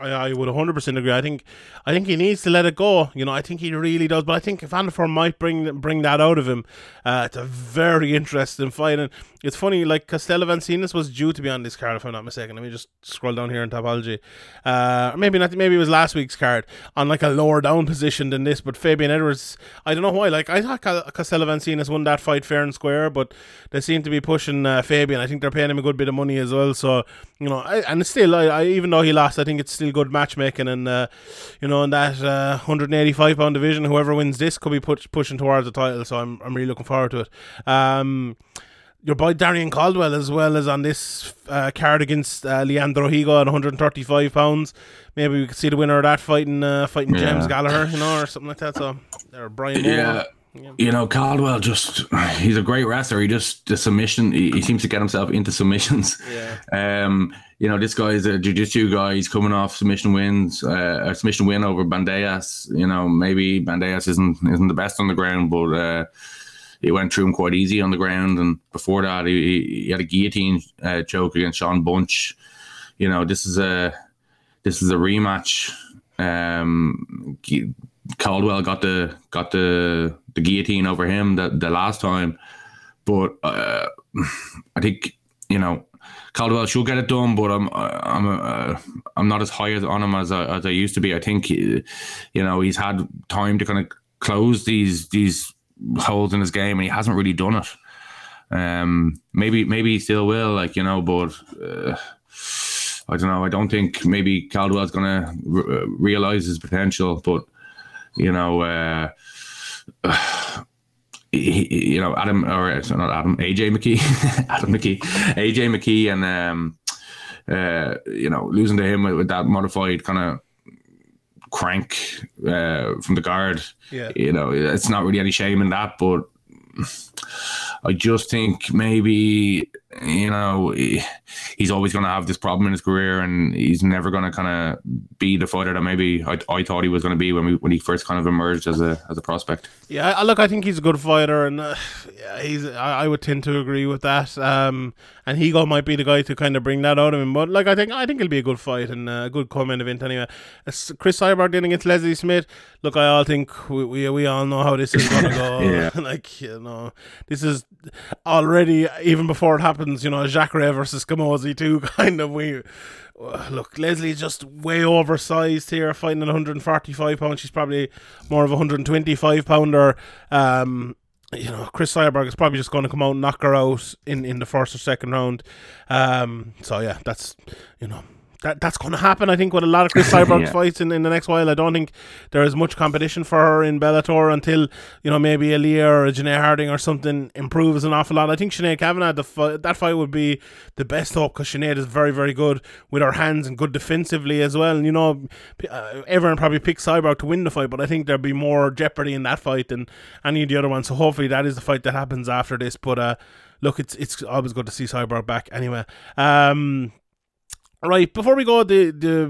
I, I would 100% agree. I think I think he needs to let it go. You know, I think he really does. But I think Vanderford might bring bring that out of him, uh, it's a very interesting fight. And it's funny, like Costello van Steenis was due to be on this card, if I'm not mistaken. Let me just scroll down here in Tapology. Uh, maybe not. Maybe it was last week's card on like a lower down position than this. But Fabian Edwards, I don't know why. Like I thought Costello van Steenis won that fight fair and square, but they seem to be pushing uh, Fabian. I think they're paying him a good bit of money as well. So you know, I, and still, I, I, even though he lost, I think it's still good matchmaking. And uh, you know, in that uh, 185 pound division, whoever wins this could be put, pushing towards the title. So I'm I'm really looking forward to it. Um, your boy Darrion Caldwell as well as on this uh, card against uh, Leandro Higo at 135 pounds. Maybe we could see the winner of that fighting uh, fighting Yeah. James Gallagher, you know, or something like that. So or Brian. Moore. Yeah. You know, Caldwell just, he's a great wrestler. He just, the submission, he, he seems to get himself into submissions. Yeah. Um, you know, this guy is a jiu-jitsu guy. He's coming off submission wins, uh, a submission win over Bandejas. You know, maybe Bandejas isn't isn't the best on the ground, but uh, he went through him quite easy on the ground. And before that, he, he- he had a guillotine uh, choke against Sean Bunch. You know, this is a this is a rematch. Um, Caldwell got the got the the guillotine over him the, the last time, but uh, I think you know Caldwell should get it done, but I'm I'm uh, I'm not as high on him as I, as I used to be. I think uh, you know he's had time to kind of close these these holes in his game, and he hasn't really done it. Um, maybe maybe he still will, like you know, but. Uh, I don't know. I don't think maybe Caldwell's going to re- realize his potential, but you know, uh, he, you know, Adam or sorry, not Adam, AJ McKee, Adam McKee, AJ McKee, and um, uh, you know, losing to him with, with that modified kind of crank uh, from the guard. Yeah. You know, it's not really any shame in that, but I just think maybe you know he- he's always going to have this problem in his career, and he's never going to kind of be the fighter that maybe I, I thought he was going to be when we when he first kind of emerged as a as a prospect. Yeah, I- look, I think he's a good fighter, and uh, yeah, he's. I, I would tend to agree with that. Um, and Higo might be the guy to kind of bring that out of him. But like, I think I think it'll be a good fight and uh, a good co-main event anyway. As Cris Cyborg did against Leslie Smith. Look, I all think we we, we all know how this is gonna go. Yeah. like you know, this is already even before it happens. You know, Jacare versus Camozzi too. Kind of we. uh, Look, Leslie's just way oversized here, fighting at 145 pounds. She's probably more of a 125 pounder. Um, you know, Cris Cyborg is probably just going to come out and knock her out in, in the first or second round. Um, so yeah, that's you know. That, that's going to happen, I think, with a lot of Cris Cyborg Yeah. fights in, in the next while. I don't think there is much competition for her in Bellator until, you know, maybe Aaliyah or a Janay Harding or something improves an awful lot. I think Sinead Kavanagh, the fight, that fight would be the best hope because Sinead is very, very good with her hands and good defensively as well. And, you know, p- uh, everyone probably picked Cyborg to win the fight, but I think there'd be more jeopardy in that fight than any of the other ones. So hopefully that is the fight that happens after this. But, uh, look, it's it's always good to see Cyborg back anyway. Um, Right, before we go, the the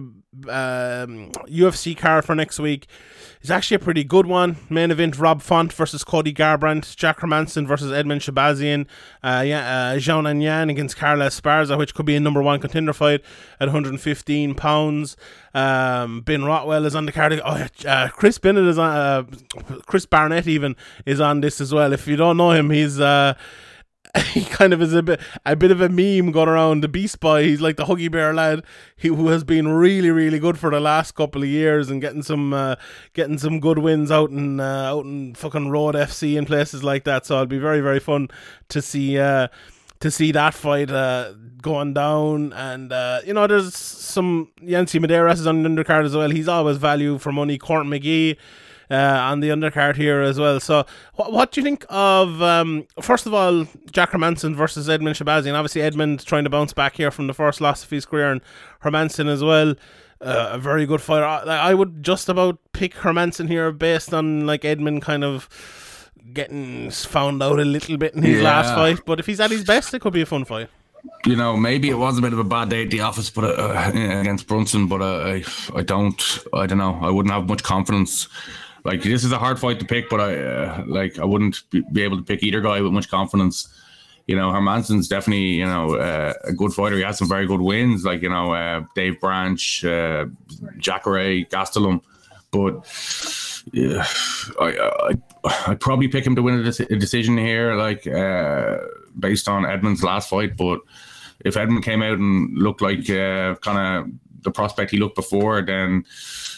um, UFC card for next week is actually a pretty good one. Main event: Rob Font versus Cody Garbrandt, Jack Hermansson versus Edmen Shahbazyan, uh, yeah, uh, Xiaonan Yan against Carla Esparza, which could be a number one contender fight at 115 pounds. Um, ben Rothwell is on the card. Oh, uh, Chris Bennett is on. Uh, Chris Barnett even is on this as well. If you don't know him, he's. He kind of is a bit a bit of a meme going around the Beast Boy. He's like the Huggy Bear lad he, who has been really really good for the last couple of years and getting some uh, getting some good wins out in uh, out in fucking Road FC and places like that. So it'll be very very fun to see. Uh, to see that fight uh, going down, and uh, you know, there's some Yancy Medeiros is on the undercard as well. He's always value for money. Court McGee on the undercard here as well. So, what, what do you think of um, first of all Jack Hermansson versus Edmen Shahbazyan? Obviously, Edmen trying to bounce back here from the first loss of his career, and Hermansson as well. Uh, a very good fighter. I, I would just about pick Hermansson here based on like Edmen kind of getting found out a little bit in his last fight. But if he's at his best, it could be a fun fight. you know, maybe it was a bit of a bad day at the office, but uh, against Brunson, but uh, I, I don't, I don't know, I wouldn't have much confidence. Like this is a hard fight to pick, but I, uh, like, I wouldn't be able to pick either guy with much confidence. you know, Hermansson's definitely, you know, uh, a good fighter. He has some very good wins, like, you know, uh, Dave Branch, uh, Jacare, Gastelum. But yeah, I, I, I'd probably pick him to win a, dec- a decision here, like, uh, based on Edmen's last fight. But if Edmund came out and looked like uh, kind of the prospect he looked before, then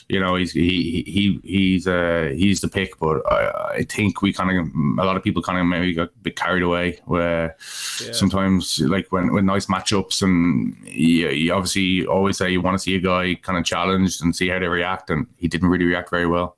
you know he's he he he's uh he's the pick. But I, I think we kind of a lot of people kind of maybe got a bit carried away. Where sometimes like when when nice matchups and you, you obviously always say you want to see a guy kind of challenged and see how they react, and he didn't really react very well.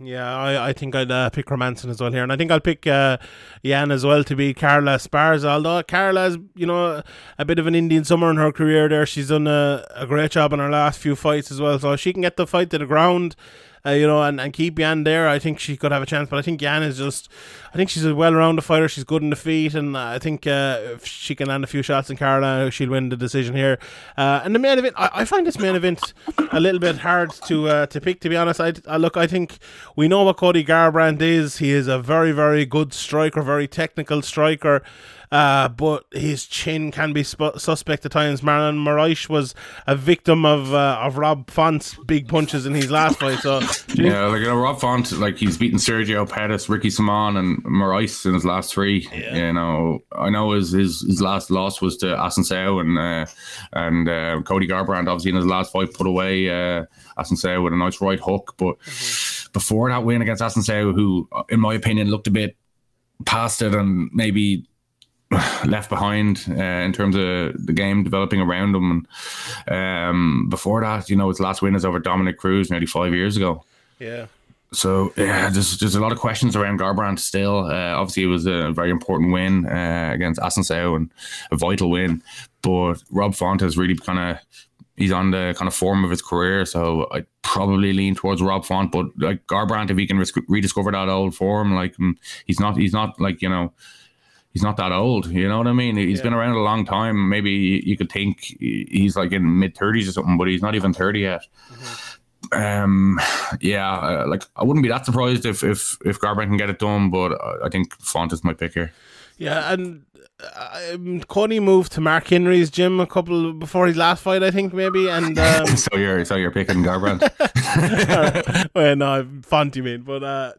Yeah, I, I think I'd uh, pick Hermansson as well here, and I think I'll pick uh, Yan as well to be Carla Esparza. Although Carla's, you know, a bit of an Indian summer in her career there. She's done a, a great job in her last few fights as well. So she can get the fight to the ground, uh, you know, and, and keep Yan there, I think she could have a chance. But I think Yan is just, I think she's a well-rounded fighter. She's good in the feet, and I think uh, if she can land a few shots in Carla, she'll win the decision here. Uh, and the main event, I, I find this main event a little bit hard to uh, to pick. To be honest, I, I look, I think we know what Cody Garbrandt is. He is a very, very good striker, very technical striker. Uh, but his chin can be sp- suspect at times. Marlon Moraes was a victim of uh, of Rob Font's big punches in his last fight. So Yeah, like you know, Rob Font, like he's beaten Sergio Pettis, Ricky Simon, and Moraes in his last three. You know, I know his his, his last loss was to Assuncao and uh, and uh, Cody Garbrandt. Obviously, in his last fight, put away uh, Assuncao with a nice right hook. But before that win against Assuncao, who, in my opinion, looked a bit past it and maybe left behind uh, in terms of the game developing around him. And um, before that, you know, his last win is over Dominick Cruz nearly five years ago. yeah, So yeah, there's there's a lot of questions around Garbrandt still. Uh, obviously, it was a very important win uh, against Assuncao and a vital win. But Rob Font has really kind of he's on the kind of form of his career. So I probably lean towards Rob Font. But like Garbrandt, if he can rediscover that old form, like mm, he's not he's not like you know. He's not that old, you know what I mean. He's been around a long time. Maybe you could think he's like in mid thirties or something, but he's not even thirty yet um, yeah, uh, like I wouldn't be that surprised if if if Garbrandt can get it done, but I- think Font is my pick here. yeah, and. Um, Cody moved to Mark Henry's gym a couple before his last fight, I think maybe, and um, so you're so you're picking Garbrandt. well, no, Font, you mean? But uh,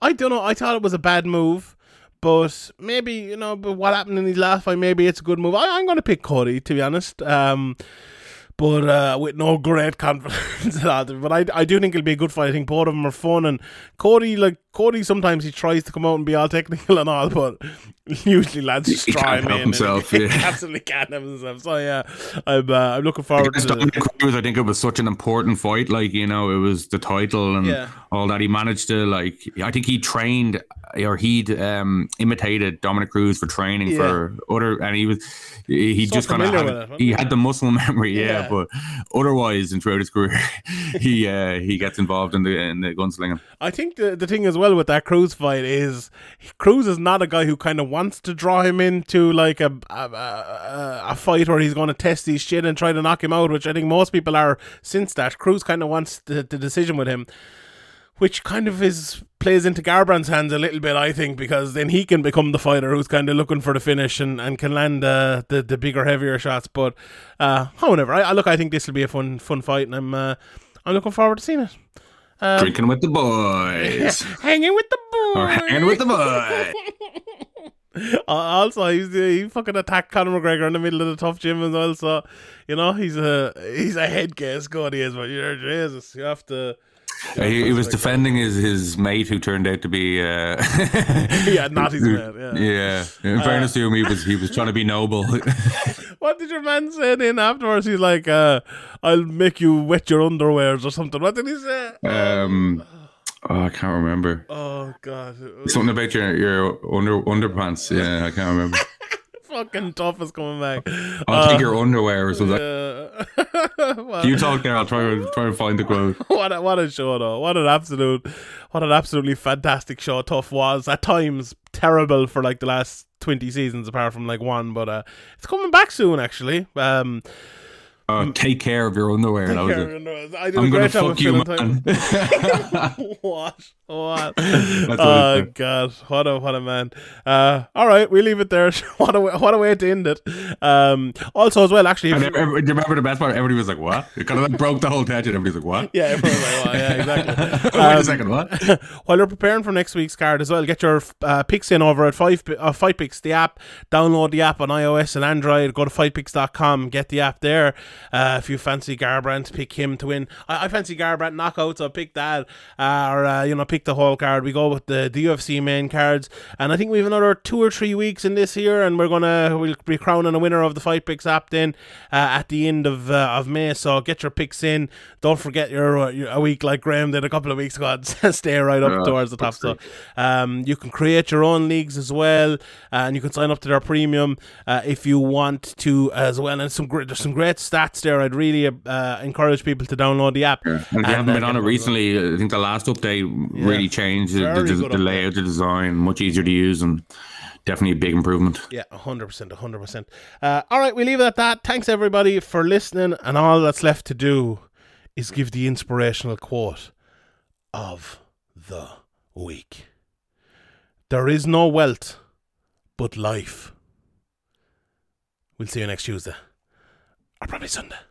I don't know. I thought it was a bad move, but maybe you know. But what happened in his last fight? Maybe it's a good move. I, I'm going to pick Cody, to be honest. Um, but uh, with no great confidence at all. But I, I do think it'll be a good fight. I think both of them are fun, and Cody, like Cody, sometimes he tries to come out and be all technical and all, but usually lads just He try him in. himself, he absolutely can't help himself. So yeah, I'm uh, I'm looking forward to. Dominick Cruz, I think it was such an important fight. Like you know, it was the title and Yeah. all that. He managed to like. I think he trained or he'd um, imitated Dominick Cruz for training Yeah. for other, and he was he So just kind of had, with it, wasn't he had the muscle memory, yeah. Yeah. But otherwise, and throughout his career, he uh, he gets involved in the in the gunslinging. I think the the thing as well with that Cruz fight is Cruz is not a guy who kind of wants to draw him into like a a, a, a fight where he's going to test his shit and try to knock him out, which I think most people are since that. Cruz kind of wants the, the decision with him, which kind of is plays into Garbrandt's hands a little bit, I think, because then he can become the fighter who's kind of looking for the finish and, and can land uh, the the bigger, heavier shots. But uh, however, I, I look, I think this will be a fun fun fight, and I'm uh, I'm looking forward to seeing it. Drinking with the boys. Hanging with the boys. or hanging with the boys. Uh, also, he's he fucking attacked Conor McGregor in the middle of the TUF gym as well. So, you know, he's a he's a head case, God, he is. But you're Jesus, you have to. Uh, he, he was defending his, his mate who turned out to be uh, Yeah, not his man. Yeah. yeah. In fairness to him, he was he was trying to be noble. What did your man say then afterwards? He's like, uh, "I'll make you wet your underwears" or something. What did he say? um, oh, I can't remember Oh God, something about your your under underpants. Yeah, I can't remember. Fucking TUF is coming back. I'll take your underwear or something. Uh, well, You talk there. I'll try and try and find the quote. what a, what a show though what an absolute what an absolutely fantastic show TUF was at times terrible for like the last 20 seasons apart from like one but uh it's coming back soon actually um Uh, take care of your underwear. that was Care it. your- I did a I'm gonna great job fuck of you, man. time. what? What? what oh it. God! What a what a man! Uh, all right, we leave it there. what a what a way to end it. Um, also, as well, actually, if And you- ev- ev- do you remember the best part? Everybody was like, "What?" It kind of like broke the whole tension. Everybody's like, "What?" yeah, everyone's like, well, yeah, exactly. Wait Um, a second, what? While you're preparing for next week's card as well, get your uh, picks in over at Five uh, Fight Picks, the app. Download the app on iOS and Android. Go to fightpicks.com, get the app there. Uh, if you fancy Garbrandt, pick him to win. I, I fancy Garbrandt knockout, so pick that. Uh, or, uh, you know, pick the whole card. We go with the, the UFC main cards. And I think we have another two or three weeks in this year, and we're going to we'll be crowning a winner of the Fight Picks app then uh, at the end of uh, of May. So get your picks in. Don't forget your, uh, your a week like Graham did a couple of weeks ago. Stay right up towards the top. So um, you can create your own leagues as well, and you can sign up to their premium uh, if you want to as well. And some great, there's some great stats there. I'd really uh, encourage people to download the app. And if you haven't been on it one as well. recently, I think the last update really changed the, the, the layout, the design, much easier to use, and definitely a big improvement. Yeah, 100%, 100%. Uh, all right, we leave it at that. Thanks, everybody, for listening. And all that's left to do is give the inspirational quote of the week There is no wealth but life. We'll see you next Tuesday, or probably Sunday.